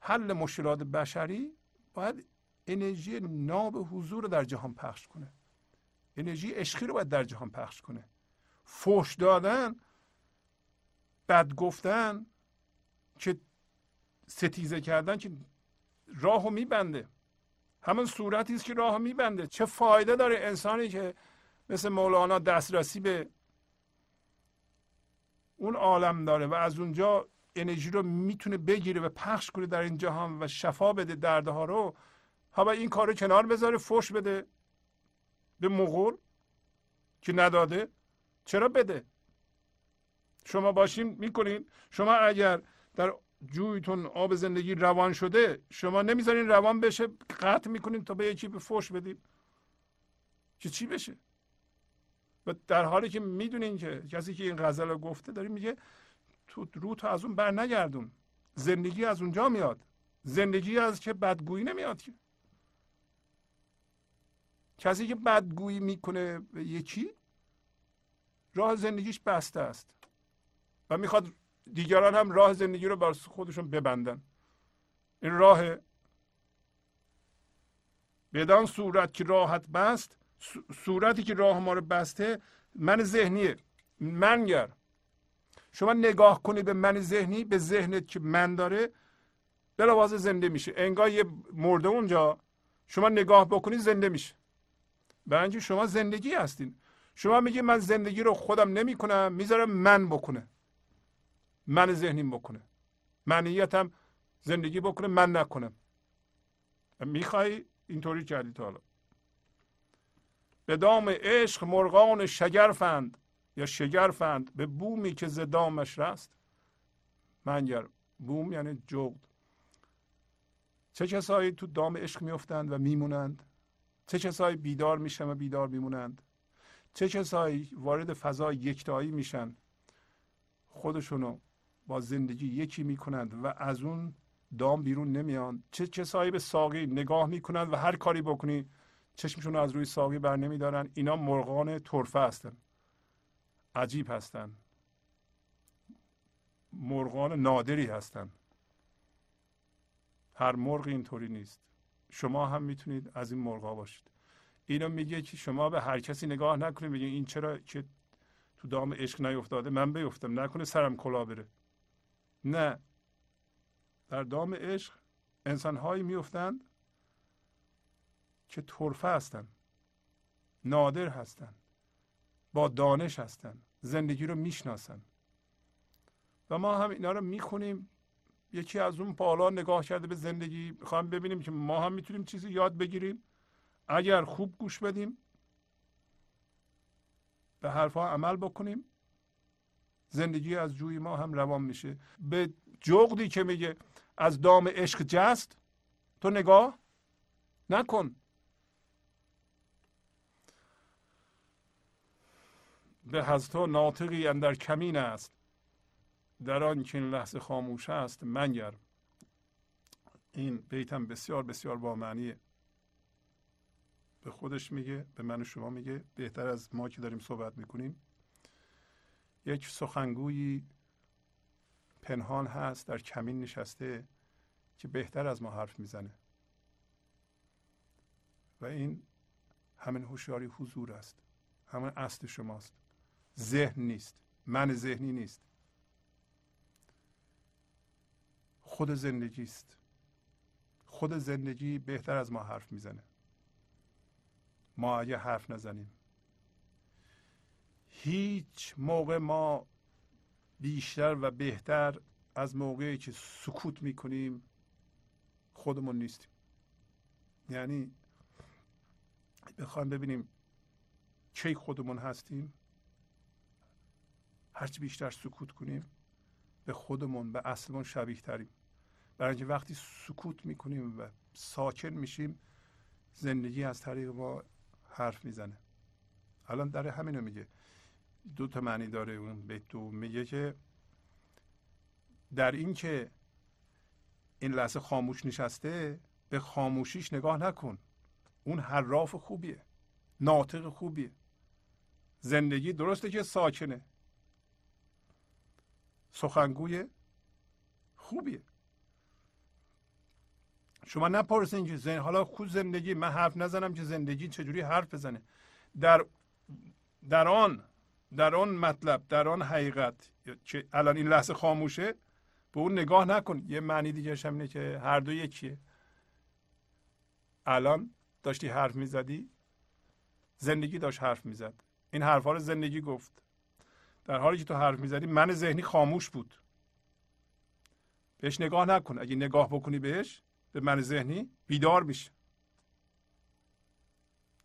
S1: حل مشکلات بشری باید انرژی ناب حضور رو در جهان پخش کنه. انرژی عشقی رو باید در جهان پخش کنه. فوش دادن بد گفتن که ستیزه کردن که راهو میبنده. همون صورتی است که راهو میبنده. چه فایده داره انسانی که مثل مولانا دسترسی به اون عالم داره و از اونجا انرژی رو می‌تونه بگیره و پخش کنه در این جهان و شفا بده دردها رو. حالا این کار رو کنار بذاره فش بده. به مغول که نداده چرا بده؟ شما باشین می‌کنین. شما اگر در جویتون آب زندگی روان شده شما نمی‌ذارین روان بشه قطع می‌کنین تا به یکی به فوش بدین. که چی بشه؟ و در حالی که می‌دونین که کسی که این غزل رو گفته داره میگه تو رو تو از اون بر نگردون. زندگی از اونجا میاد. زندگی از که بدگویی نمیاد که. کسی که بدگویی می‌کنه به یکی راه زندگیش بسته است. و می‌خواد دیگران هم راه زندگی رو بر خودشون ببندن. این راه بدان صورت که راحت بست صورتی که راه ما رو بسته من ذهنیه. منگر شما نگاه کنید به من ذهنی به ذهنت که من داره بلافاصله زنده میشه. انگار یه مرده اونجا شما نگاه بکنید زنده میشه. برای شما زندگی هستین. شما میگی من زندگی رو خودم نمی‌کنم می‌ذارم من بکنه. من ذهنیم بکنه. منیتم زندگی بکنه من نکنم. می‌خوای اینطوری کردی تا حالا. به دام عشق مرغان شگرفند یا شگرفند به بومی که ز دامش رست. منگر بوم یعنی جغد. چه کسایی تو دام عشق میفتند و میمونند؟ چه کسایی بیدار میشن و بیدار میمونند؟ چه کسایی وارد فضای یکتایی میشن؟ خودشونو با زندگی یکی می‌کنند و از اون دام بیرون نمیان. چه کسایی به ساقی نگاه می‌کنند و هر کاری بکنی چشمشون از روی ساقی بر نمیدارن. اینا مرغان طرفه هستن. عجیب هستن. مرغان نادری هستند هر مرغ اینطوری نیست. شما هم می‌تونید از این مرغا باشید. اینو میگه که شما به هر کسی نگاه نکنید بگید این چرا که تو دام عشق نیفتاده؟ من بیفتم. نکنه سرم کلا بره. نه. در دام عشق انسان هایی میفتند که طرفه هستند نادر هستند با دانش هستند زندگی رو می‌شناسند. و ما هم اینا رو می‌خونیم. یکی از اون بالا نگاه کرده به زندگی می‌خوام ببینیم که ما هم می‌تونیم چیزی یاد بگیریم. اگر خوب گوش بدیم به حرفها عمل بکنیم. زندگی از جوی ما هم روان میشه. به جغدی که میگه از دام عشق جست تو نگاه نکن. به از تو ناطقی اندر کمین است. در آن که این لحظه خاموش است منگر. این بیتم بسیار بسیار با معنیه. به خودش میگه به من و شما میگه. بهتر از ما که داریم صحبت می‌کنیم. یک سخنگویی پنهان هست در کمین نشسته که بهتر از ما حرف می‌زنه. و این همین هوشیاری حضور است. همین اصل شماست. ذهن نیست. من ذهنی نیست. خود زندگی است. خود زندگی بهتر از ما حرف می‌زنه. ما اگه حرف نزنیم هیچ موقع ما بیشتر و بهتر از موقعی که سکوت می‌کنیم خودمون نیستیم. یعنی بخوایم ببینیم کی خودمون هستیم هرچی بیشتر سکوت کنیم به خودمون به اصلمون شبیه تریم. برای اینکه وقتی سکوت می‌کنیم و ساکن میشیم زندگی از طریق ما حرف می‌زنه. الان در همینو میگه. دو تا معنی داره اون بیت دو میگه که در این که این لحظه خاموش نشسته به خاموشیش نگاه نکن. اون حراف خوبیه ناطق خوبیه. زندگی درسته که ساکنه. سخنگوی خوبیه. شما نپرسین که زن... حالا خود زندگی من حرف نزنم که زندگی چجوری حرف بزنه. در در آن در آن مطلب در آن حقیقت که الان این لحظه خاموشه به اون نگاه نکن. یه معنی دیگه هم اینه که هر دو یکیه. الان داشتی حرف می‌زدی زندگی داشت حرف می‌زد. این حرفها رو زندگی گفت. در حالی که تو حرف می‌زدی من ذهنی خاموش بود. بهش نگاه نکن. اگه نگاه بکنی بهش به من ذهنی بیدار میشه.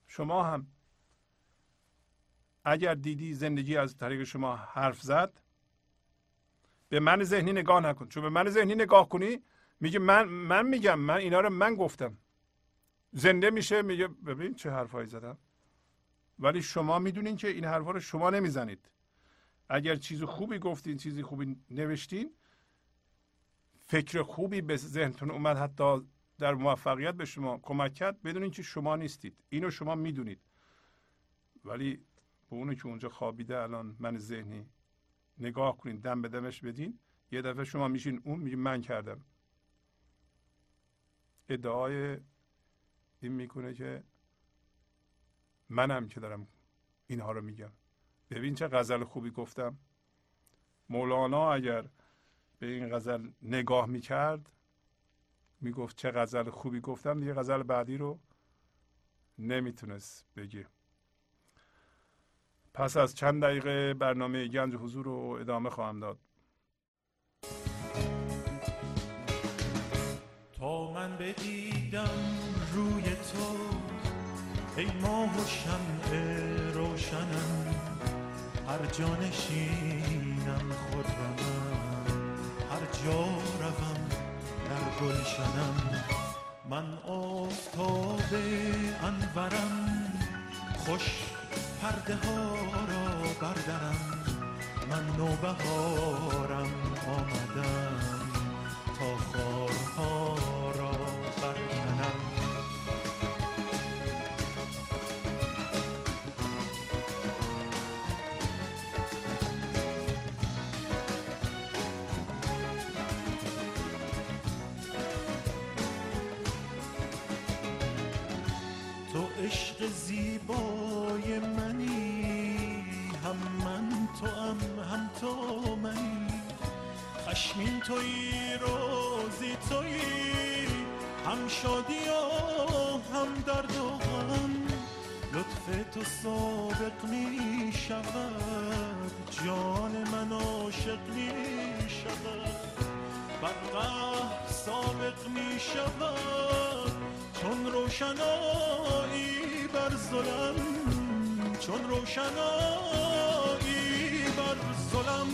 S1: شما هم اگر دیدی زندگی از طریق شما حرف زد به من ذهنی نگاه نکن. چون به من ذهنی نگاه کنی میگه من من میگم من اینا رو من گفتم. زنده میشه میگه ببین چه حرفایی زدم. ولی شما می‌دونین که این حرفا رو شما نمی‌زنید. اگر چیز خوبی گفتین چیزی خوبی نوشتین فکر خوبی به ذهنتون اومد حتی در موفقیت به شما کمک کرد بدونین که شما نیستید. اینو شما می‌دونید. ولی به اونو که اونجا خوابیده الان من ذهنی نگاه کنین دم به دمش بدین. یه دفعه شما میشین اون میگین من کردم. ادعای این می‌کنه که منم که دارم اینها رو میگم. ببین چه غزل خوبی گفتم. مولانا اگر به این غزل نگاه می‌کرد می‌گفت چه غزل خوبی گفتم. دیگه غزل بعدی رو نمی‌تونست بگه. پس از چند دقیقه برنامه گنج حضور رو ادامه خواهم داد.
S3: تا من بدیدم روی تو ای ماه و شمع روشنم هر جا نشینم خرمم هر جا روم در گلشنم. من آفتاب انورم خوش پرده ها را بردرم. من نوبهارم آمدم تا خارها را برکنم. تو عشق زیبا منی هم من تو هم هم تو منی. خشمین توی روزی توی. هم شادی و هم درد و غم. لطف تو سابق می شود جان من عاشق می شود بر سابق می شود چون روشنایی بر ظلم چون روشنایی بر ظلم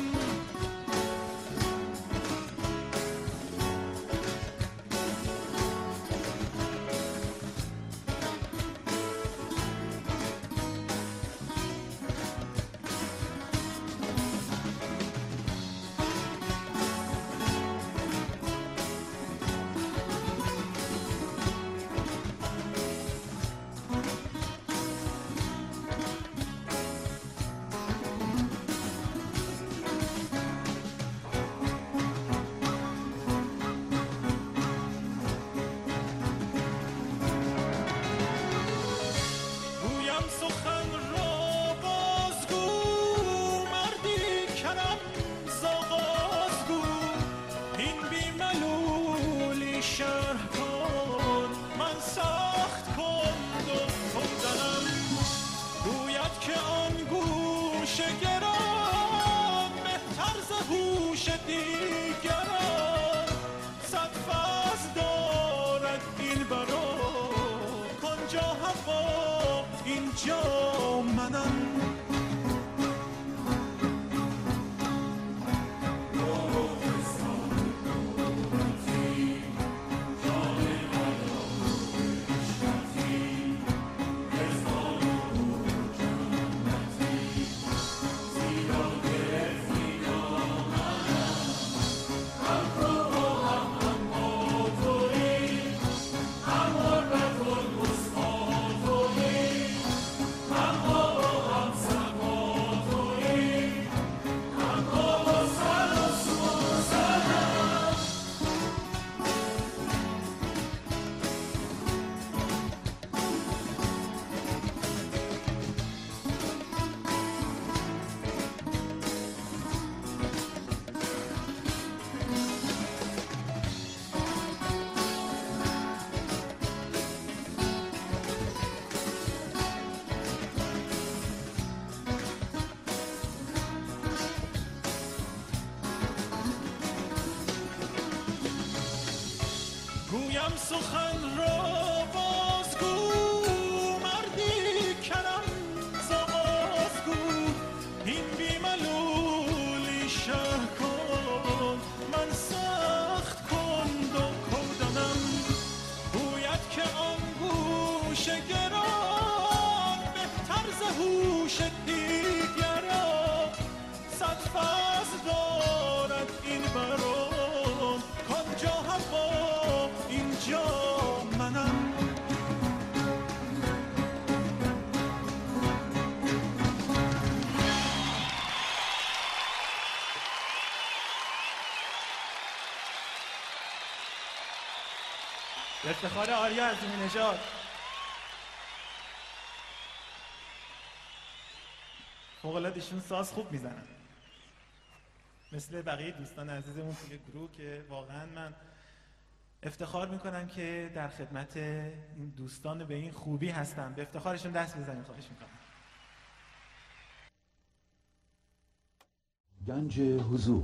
S4: افتخار آریا عظیمی نژاد. فوق ایشون ساز خوب می‌زنن. مثل بقیه دوستان عزیزمون توی گروه که واقعا من افتخار می‌کنم که در خدمت این دوستان به این خوبی هستم. به افتخارشون دست بزنیم خواهش می‌کنم.
S2: گنج حضور.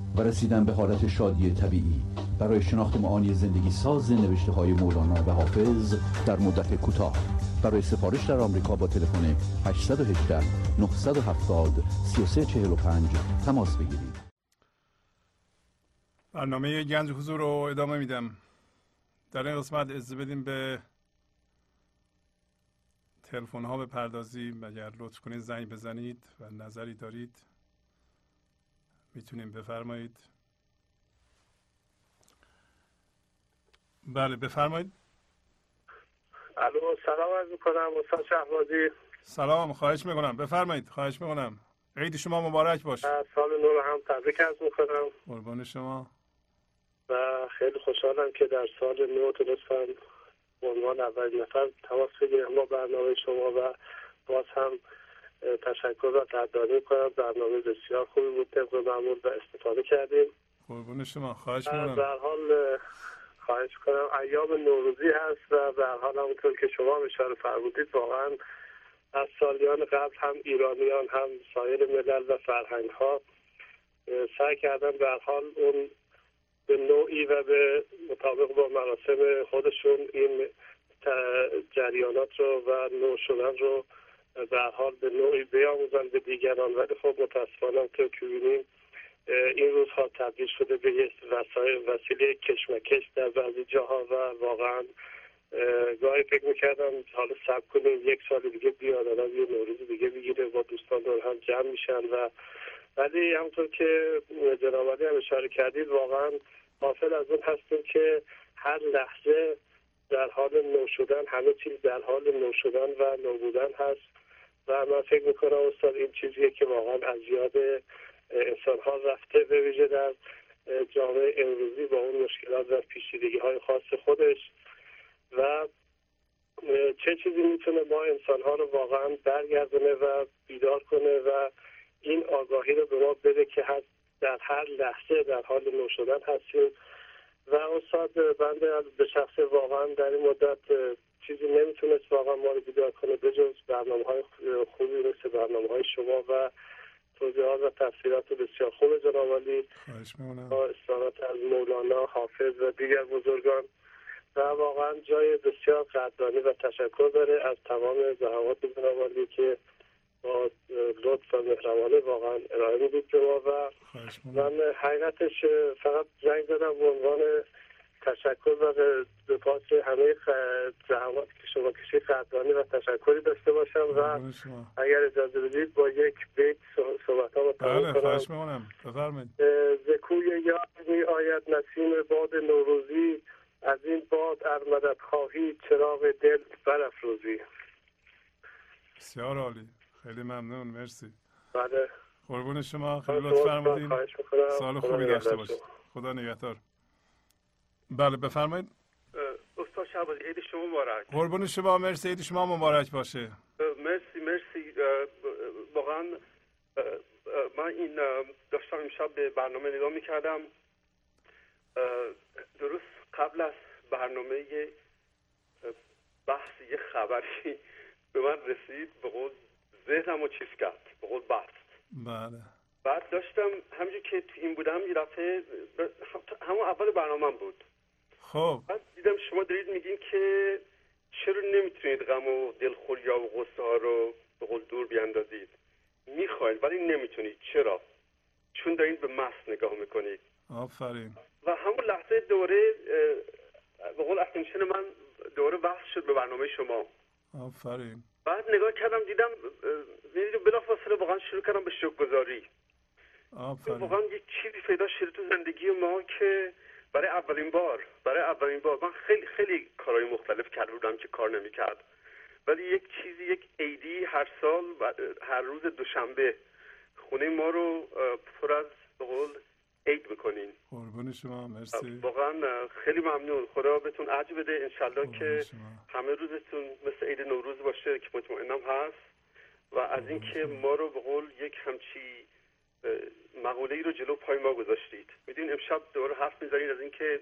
S2: و رسیدن به حالت شادی طبیعی. برای شناخت معانی زندگی ساز نوشته های مولانا و حافظ در مدت کوتاه. برای سفارش در آمریکا با تلفن 818 970 3345 تماس بگیرید.
S1: برنامه گنج حضور رو ادامه میدم. در این قسمت اجازه بدیم به تلفن ها بپردازیم. اگر لطف کنید زنگ بزنید و نظری دارید. می‌تونیم بفرمایید. بله بفرمایید.
S5: الو سلام عرض می‌کنم استاد شهبازی.
S1: سلام خواهش می‌کنم. بفرمایید خواهش می‌کنم. عید شما مبارک باشه.
S5: سال نو هم تبریک عرض می‌کنم.
S1: قربان شما.
S5: و خیلی خوشحالم که در سال نو تونستم به عنوان اول نفر تماس بگیرم با برنامه شما و باز هم تشکر و قدردانی کنم برنامه بسیار خوبی بود طبق معمول و استفاده کردیم.
S1: قربون شما خواهش می‌کنم.
S5: در حال خواهش کنم ایام نوروزی هست و در حال همونطور که شما اشاره فرمودید واقعا از سالیان قبل هم ایرانیان هم سایر ملل و فرهنگ ها سعی کردن به حال اون به نوعی و به مطابق با مراسم خودشون این جریانات رو و نو شدن رو به حال به نوعی بیاموزن به دیگران ولی خب متاسفانه که بینیم این روزها تبدیل شده به یک وسیله کشمکش در بعضی جاها و واقعا گاهی فکر می‌کردم حالا سب کنیم یک سال دیگه بیاد آدم یه نوروز دیگه بگیره با دوستان دور هم جمع میشن و ولی همونطور که جناب هم اشاره کردید واقعا حاصل از اون هستیم که هر لحظه در حال نو شدن همه چیز در حال نو شدن و نو بودن هست. من فکر می‌کنم استاد این چیزیه که واقعا از یاد انسان ها رفته به ویژه در جامعه امروزی با اون مشکلات و پیچیدگی های خاص خودش و چه چیزی می‌تونه ما انسان ها رو واقعا برگردونه و بیدار کنه و این آگاهی رو به ما بده که در هر لحظه در حال نو شدن هستیم. و استاد بنده به شخص واقعا در این مدت چیزی نمی‌تونست واقعا ما رو بیدار کنه بجز برنامه های خوبی مثل برنامه های شما و توضیحات و تفسیرات بسیار خوب جناب علی. با استانات از مولانا حافظ و دیگر بزرگان. و واقعا جای بسیار قدردانی و تشکر داره از تمام زحمات جناب که با لطف و مهربانه واقعا ارائه می‌دید به ما و من حقیقتش فقط زنگ زدم به عنوان تشکر و به پاس همه زحمات که شما کشید قدردانی و تشکری داشته باشم و اگر اجازه بدید با یک بیت صحبت ها
S1: بله خواهش می‌کنم. بفرمایید.
S5: زکوی یاد می آید نسیم باد نوروزی از این باد ارمدت خواهی چراغ دل برافروزی.
S1: بسیار عالی. خیلی ممنون مرسی.
S5: بله.
S1: قربون شما. خیلی لطف فرمودین. سال خوبی داشته باشید. خدا نگهدار. بله بفرمایید.
S5: استاد شعبازی عید شما مبارک.
S1: قربون شما مرسی عید شما مبارک باشه.
S5: مرسی مرسی. واقعا من این داشتم امشب به برنامه نگاه می‌کردم. درست قبل از برنامه بحث یه خبری [LAUGHS] به من رسید به قول ذهنم رو چیز کرد به قول بست
S1: بله.
S5: بعد داشتم همینجور که تو این بودم یه دفعه همون اول برنامه بود.
S1: خب.
S5: بعد دیدم شما دارید میگین که چرا نمی‌تونید غم و دلخوری و غصه ها رو به قول دور بیاندازید؟ می‌خواید ولی نمی‌تونید. چرا؟ چون دارید به مس نگاه می‌کنید.
S1: آفرین.
S5: و همون لحظه دوره به قول اتنشن من دوره بحث شد به برنامه شما.
S1: آفرین.
S5: بعد نگاه کردم دیدم بلافاصله واقعا شروع کردم به شکر گذاری
S1: آفرین.
S5: واقعا یک چیزی پیدا شده تو زندگی ما که برای اولین بار برای اولین بار. من خیلی خیلی کارهای مختلف کرده بودم که کار نمی‌کرد. ولی یک چیزی یک ایدی هر سال هر روز دوشنبه خونه ما رو پر از به قول عید بکنین
S1: قربون شما مرسی.
S5: واقعا خیلی ممنون. خدا بهتون عجب بده. انشالله که همه روزتون مثل عید نوروز باشه که مطمئنم هست. و از اینکه ما رو به قول یک همچی مقوله ای رو جلو پای ما گذاشتید. میدین امشب دوباره حرف می‌زنید از اینکه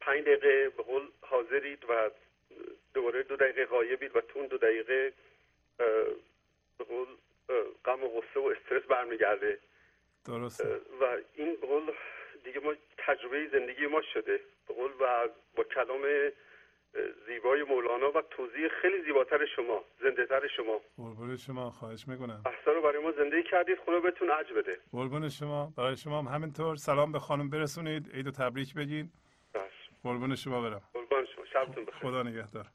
S5: پنج دقیقه به قول حاضرید و دوباره دو دقیقه غایبید و تو اون دو دقیقه به قول غم و غصه و استرس برمیگرده.
S1: درسته.
S5: و این به قول دیگه ما تجربه زندگی ما شده. به قول و با کلام زیبای مولانا و توضیح خیلی زیباتر شما زنده تر شما.
S1: قربون شما خواهش می‌کنم.
S5: بحثا رو برای ما زنده کردید خدا بهتون عج بده.
S1: قربون شما برای شما هم همینطور. سلام به خانم برسونید عید و تبریک بگین. قربون شما برم.
S5: قربان شما شبتون بخیر.
S1: خدا نگهدار.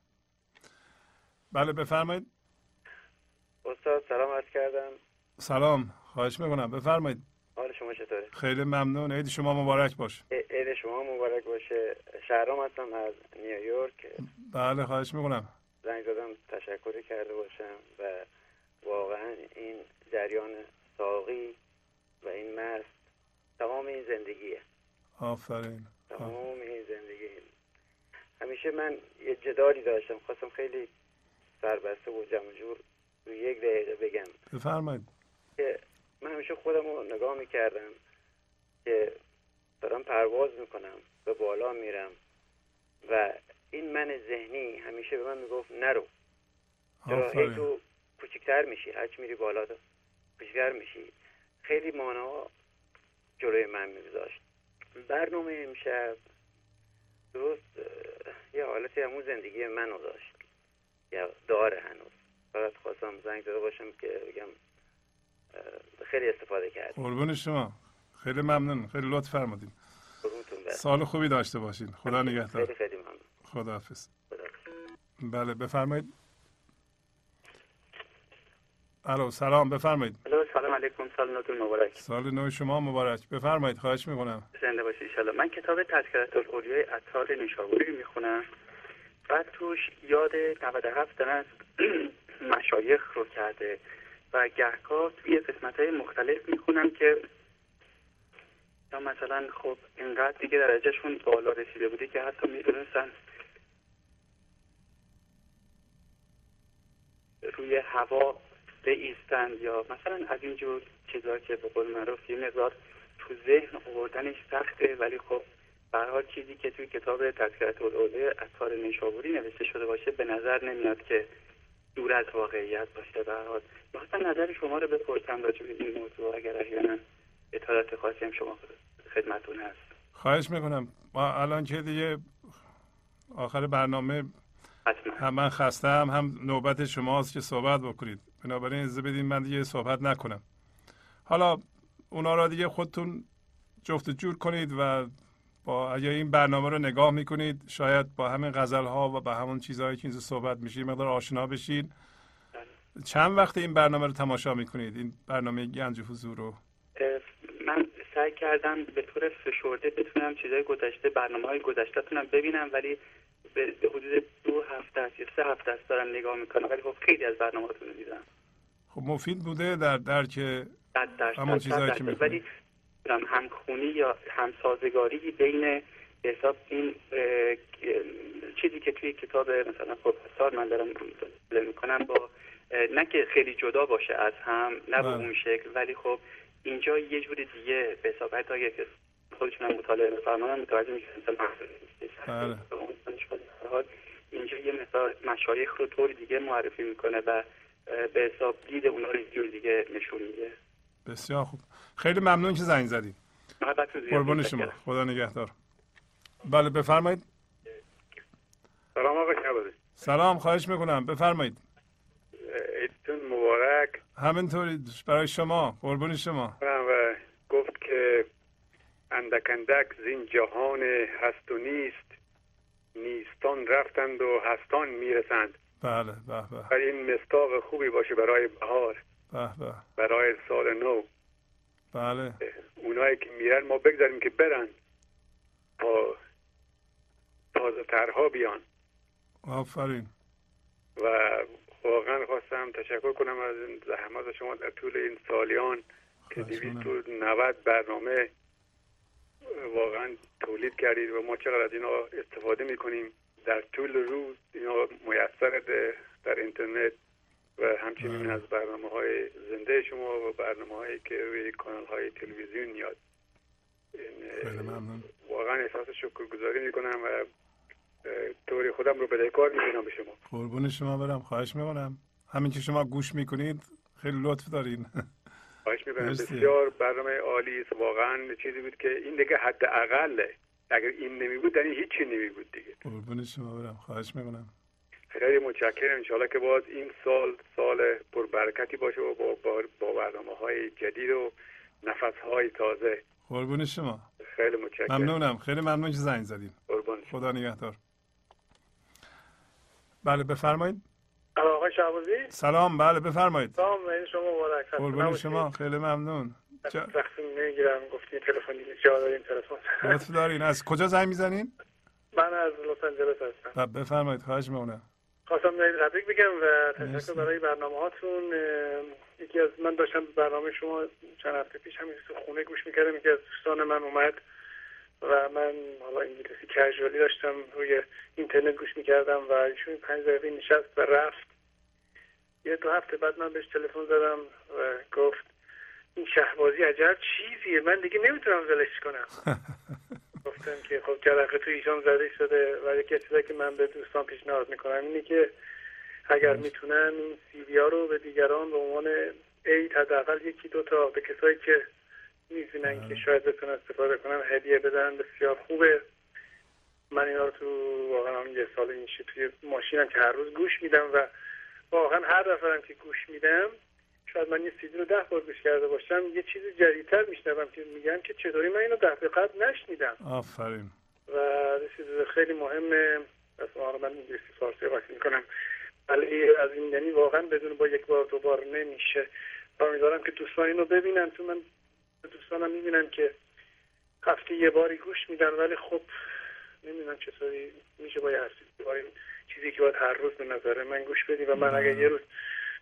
S1: بله بفرمایید.
S6: استاد سلام عرض کردم.
S1: سلام خواهش می‌کنم. بفرمایید.
S6: حال شما چطوره؟
S1: خیلی ممنون. عید شما مبارک باشه.
S6: عید شما مبارک باشه. شهرام هستم از نیویورک.
S1: بله خواهش می‌کنم.
S6: زنگ زدم تشکری کرده باشم و واقعا این جریان ساقی و این مست تمام این زندگیه.
S1: آفرین.
S6: تمام این زندگی. همیشه من یه جدالی داشتم. خواستم خیلی سربسته و جمع جور یک دقیقه بگم.
S1: بفرمایید.
S6: که من همیشه خودم رو نگاه می‌کردم که دارم پرواز می‌کنم به بالا میرم و این من ذهنی همیشه به من می‌گفت نرو. چرا؟ هی تو کوچکتر میشی هرچی میری بالا کوچکتر میشی. خیلی مانا جلوی من میگذاشت. برنامه امشب درست یه حالتی همون زندگی منو داشت. یا داره هنوز. فقط خواستم زنگ زده باشم که بگم خیلی استفاده کرد
S1: قربون شما. خیلی ممنون. خیلی لطف فرمودین. سال خوبی داشته باشین. خدا نگهدار.
S6: خیلی خیلی ممنون.
S1: خدا حافظ بله بفرمایید. الو سلام. بفرمایید.
S7: الو سلام علیکم. سال نوتون مبارک.
S1: سال نو شما مبارک. بفرمایید. خواهش می‌کنم.
S7: زنده باشید ان من کتاب تذکرات الاولیای عطار نیشابوری می‌خونم. بعد توش یاد 97 تن از [CLEARS THROAT] مشایخ رو کرده. و گهگاه توی قسمت های مختلف می‌خونم که یا مثلا خب اینقدر دیگه درجهشون بالا رسیده بوده که حتی می‌دونستن روی هوا ایستند یا مثلا از اینجور چیزا که به قول معروف یه مقدار تو ذهن آوردنش سخته ولی خب به چیزی که توی کتاب تذکرت الاولیاء اطهار نیشابوری نوشته شده باشه به نظر نمیاد که دور از واقعیت باشه. به حال. نظر شما رو بپرسم راجع به این موضوع اگر احیانا اطلاعات خاصی هم شما خدمتون هست.
S1: خواهش می‌کنم. ما الان که دیگه آخر برنامه هم من خستم هم نوبت شماست که صحبت بکنید. بنابراین اجازه بدین من دیگه صحبت نکنم. حالا اونا را دیگه خودتون جفت جور کنید و با اگر این برنامه رو نگاه می‌کنید شاید با همین غزل ها و با همون چیزهایی که اینجا صحبت میشه مقدار آشنا بشین. چند وقت این برنامه رو تماشا می‌کنید؟ این برنامه گنج حضور رو؟
S7: من سعی کردم به طور فشرده بتونم چیزهای گذشته برنامه های گذشته تونم ببینم ولی به حدود دو هفته است یا سه هفته است دارم نگاه می‌کنم ولی خب خیلی از برنامه رو دیدم.
S1: خب مفید بوده در درک
S7: همون چیزهایی که ولی همخونی یا همسازگاری بین حساب این چیزی که توی کتاب مثلا پروفسور من دارم می‌کنم با نه که خیلی جدا باشه از هم نه به بله. اون شکل ولی خب اینجا یه جور دیگه به حساب حتی که خودشون هم مطالعه میفرمانن متوجه میشن بله. اینجا یه مثال مشایخ رو طور دیگه معرفی می‌کنه و به حساب دید اونا رو جور دیگه نشون میده
S1: بسیار خوب خیلی ممنون که زنگ زدید قربان شما. خدا نگهدار. بله بفرمایید.
S8: سلام آقا
S1: سلام خواهش می‌کنم. بفرمایید.
S8: عیدتون مبارک.
S1: همینطوری برای شما. قربون شما.
S8: و گفت که اندک اندک زین جهان هست و نیست. نیستان رفتند و هستان می‌رسند.
S1: بله به به
S8: این مستاق خوبی باشه برای بهار.
S1: به به
S8: برای سال نو.
S1: بله.
S8: اونایی که میرن ما بگذاریم که برن تا تازه ترها بیان.
S1: آفرین.
S8: و واقعا خواستم تشکر کنم از زحمات شما در طول این سالیان که دویست نوت برنامه واقعا تولید کردید و ما چقدر از اینا استفاده می‌کنیم. در طول روز اینا میسر در اینترنت. و همچنین از برنامه های زنده شما و برنامه هایی که روی کانال های تلویزیون میاد. واقعا احساس شکر گذاری می‌کنم و طوری خودم رو بدهکار می‌بینم به شما.
S1: قربون شما برم. خواهش می‌کنم. همین که شما گوش می‌کنید خیلی لطف دارین. [LAUGHS]
S8: خواهش می‌کنم. بسیار برنامه عالی است. واقعا چیزی بود که این دیگه حد اقله اگر این نمی بود یعنی هیچی نمی بود دیگه.
S1: قربون شما برم. خواهش می‌کنم.
S8: خیلی متشکرم. انشاءالله که باز این سال سال پربرکتی باشه و با, با برنامه های جدید و نفس های تازه.
S1: قربون شما.
S8: خیلی متشکرم.
S1: ممنونم. خیلی ممنون که زنگ زدید
S8: قربون
S1: خدا نگهدار. بله بفرمایید.
S8: آقا
S9: آقای شعبازی
S1: سلام. بله بفرمایید.
S9: سلام این شما مبارک
S1: قربان شما. خیلی ممنون.
S9: وقت نمی‌گیرم. گفتین تلفنی جا داریم تلفن.
S1: لطف دارین. از کجا زنگ می‌زنین؟
S9: من از لس آنجلس هستم.
S1: بفرمایید. خواهش می‌کنم.
S9: خواستم تبریک بگم و تشکر برای برنامه هاتون. یکی از من داشتم برنامه شما چند هفته پیش همین تو خونه گوش می‌کردم. یکی از دوستان من اومد و من حالا انگلیسی کژوالی داشتم روی اینترنت گوش می‌کردم و ایشون پنج دقیقه نشست و رفت. یه دو هفته بعد من بهش تلفن زدم و گفت این شهبازی عجب چیزیه. من دیگه نمی‌تونم ولش کنم. [LAUGHS] گفتم که خب جرقه تو ایشان زده شده و یکی چیزایی که من به دوستان پیشنهاد می‌کنم اینه که اگر می‌تونن این سیدی ها رو به دیگران به عنوان عید حداقل یکی دو تا به کسایی که میزینن که شاید بتونن استفاده کنن هدیه بدن بسیار خوبه. من اینا رو تو واقعا یه سال این توی ماشینم که هر روز گوش میدم و واقعا هر دفعه که گوش میدم شاید من یه سیدی رو ده بار گوش کرده باشم یه چیز جدیدتر میشنوم که میگن که چطوری من اینو دفعه قبل نشنیدم.
S1: آفرین.
S9: و چیز خیلی مهمه پس من انگلیسی فارسی وقتی می‌کنم. ولی از این یعنی واقعا بدون با یک بار دو بار نمیشه. امیدوارم که دوستان اینو ببینن تو من دوستانم می‌بینن که هفته یه باری گوش میدن ولی خب نمی‌دونم چطوری میشه با یه چیزی که باید هر روز به نظر من گوش بدی و من اگر یه روز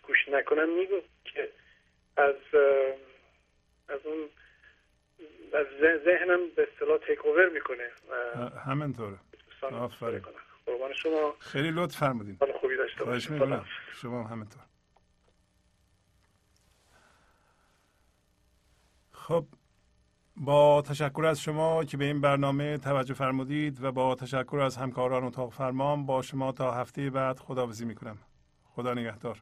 S9: گوش نکنم میگم که از از اون از ذهنم به اصطلاح تیک اوور می‌کنه
S1: همینطوره. آفرین.
S9: قربان شما.
S1: خیلی لطف فرمودین.
S9: خوبی داشته باشید.
S1: شما همینطور. خب با تشکر از شما که به این برنامه توجه فرمودید و با تشکر از همکاران اتاق فرمان با شما تا هفته بعد خداحافظی می‌کنم. خدا نگهدار.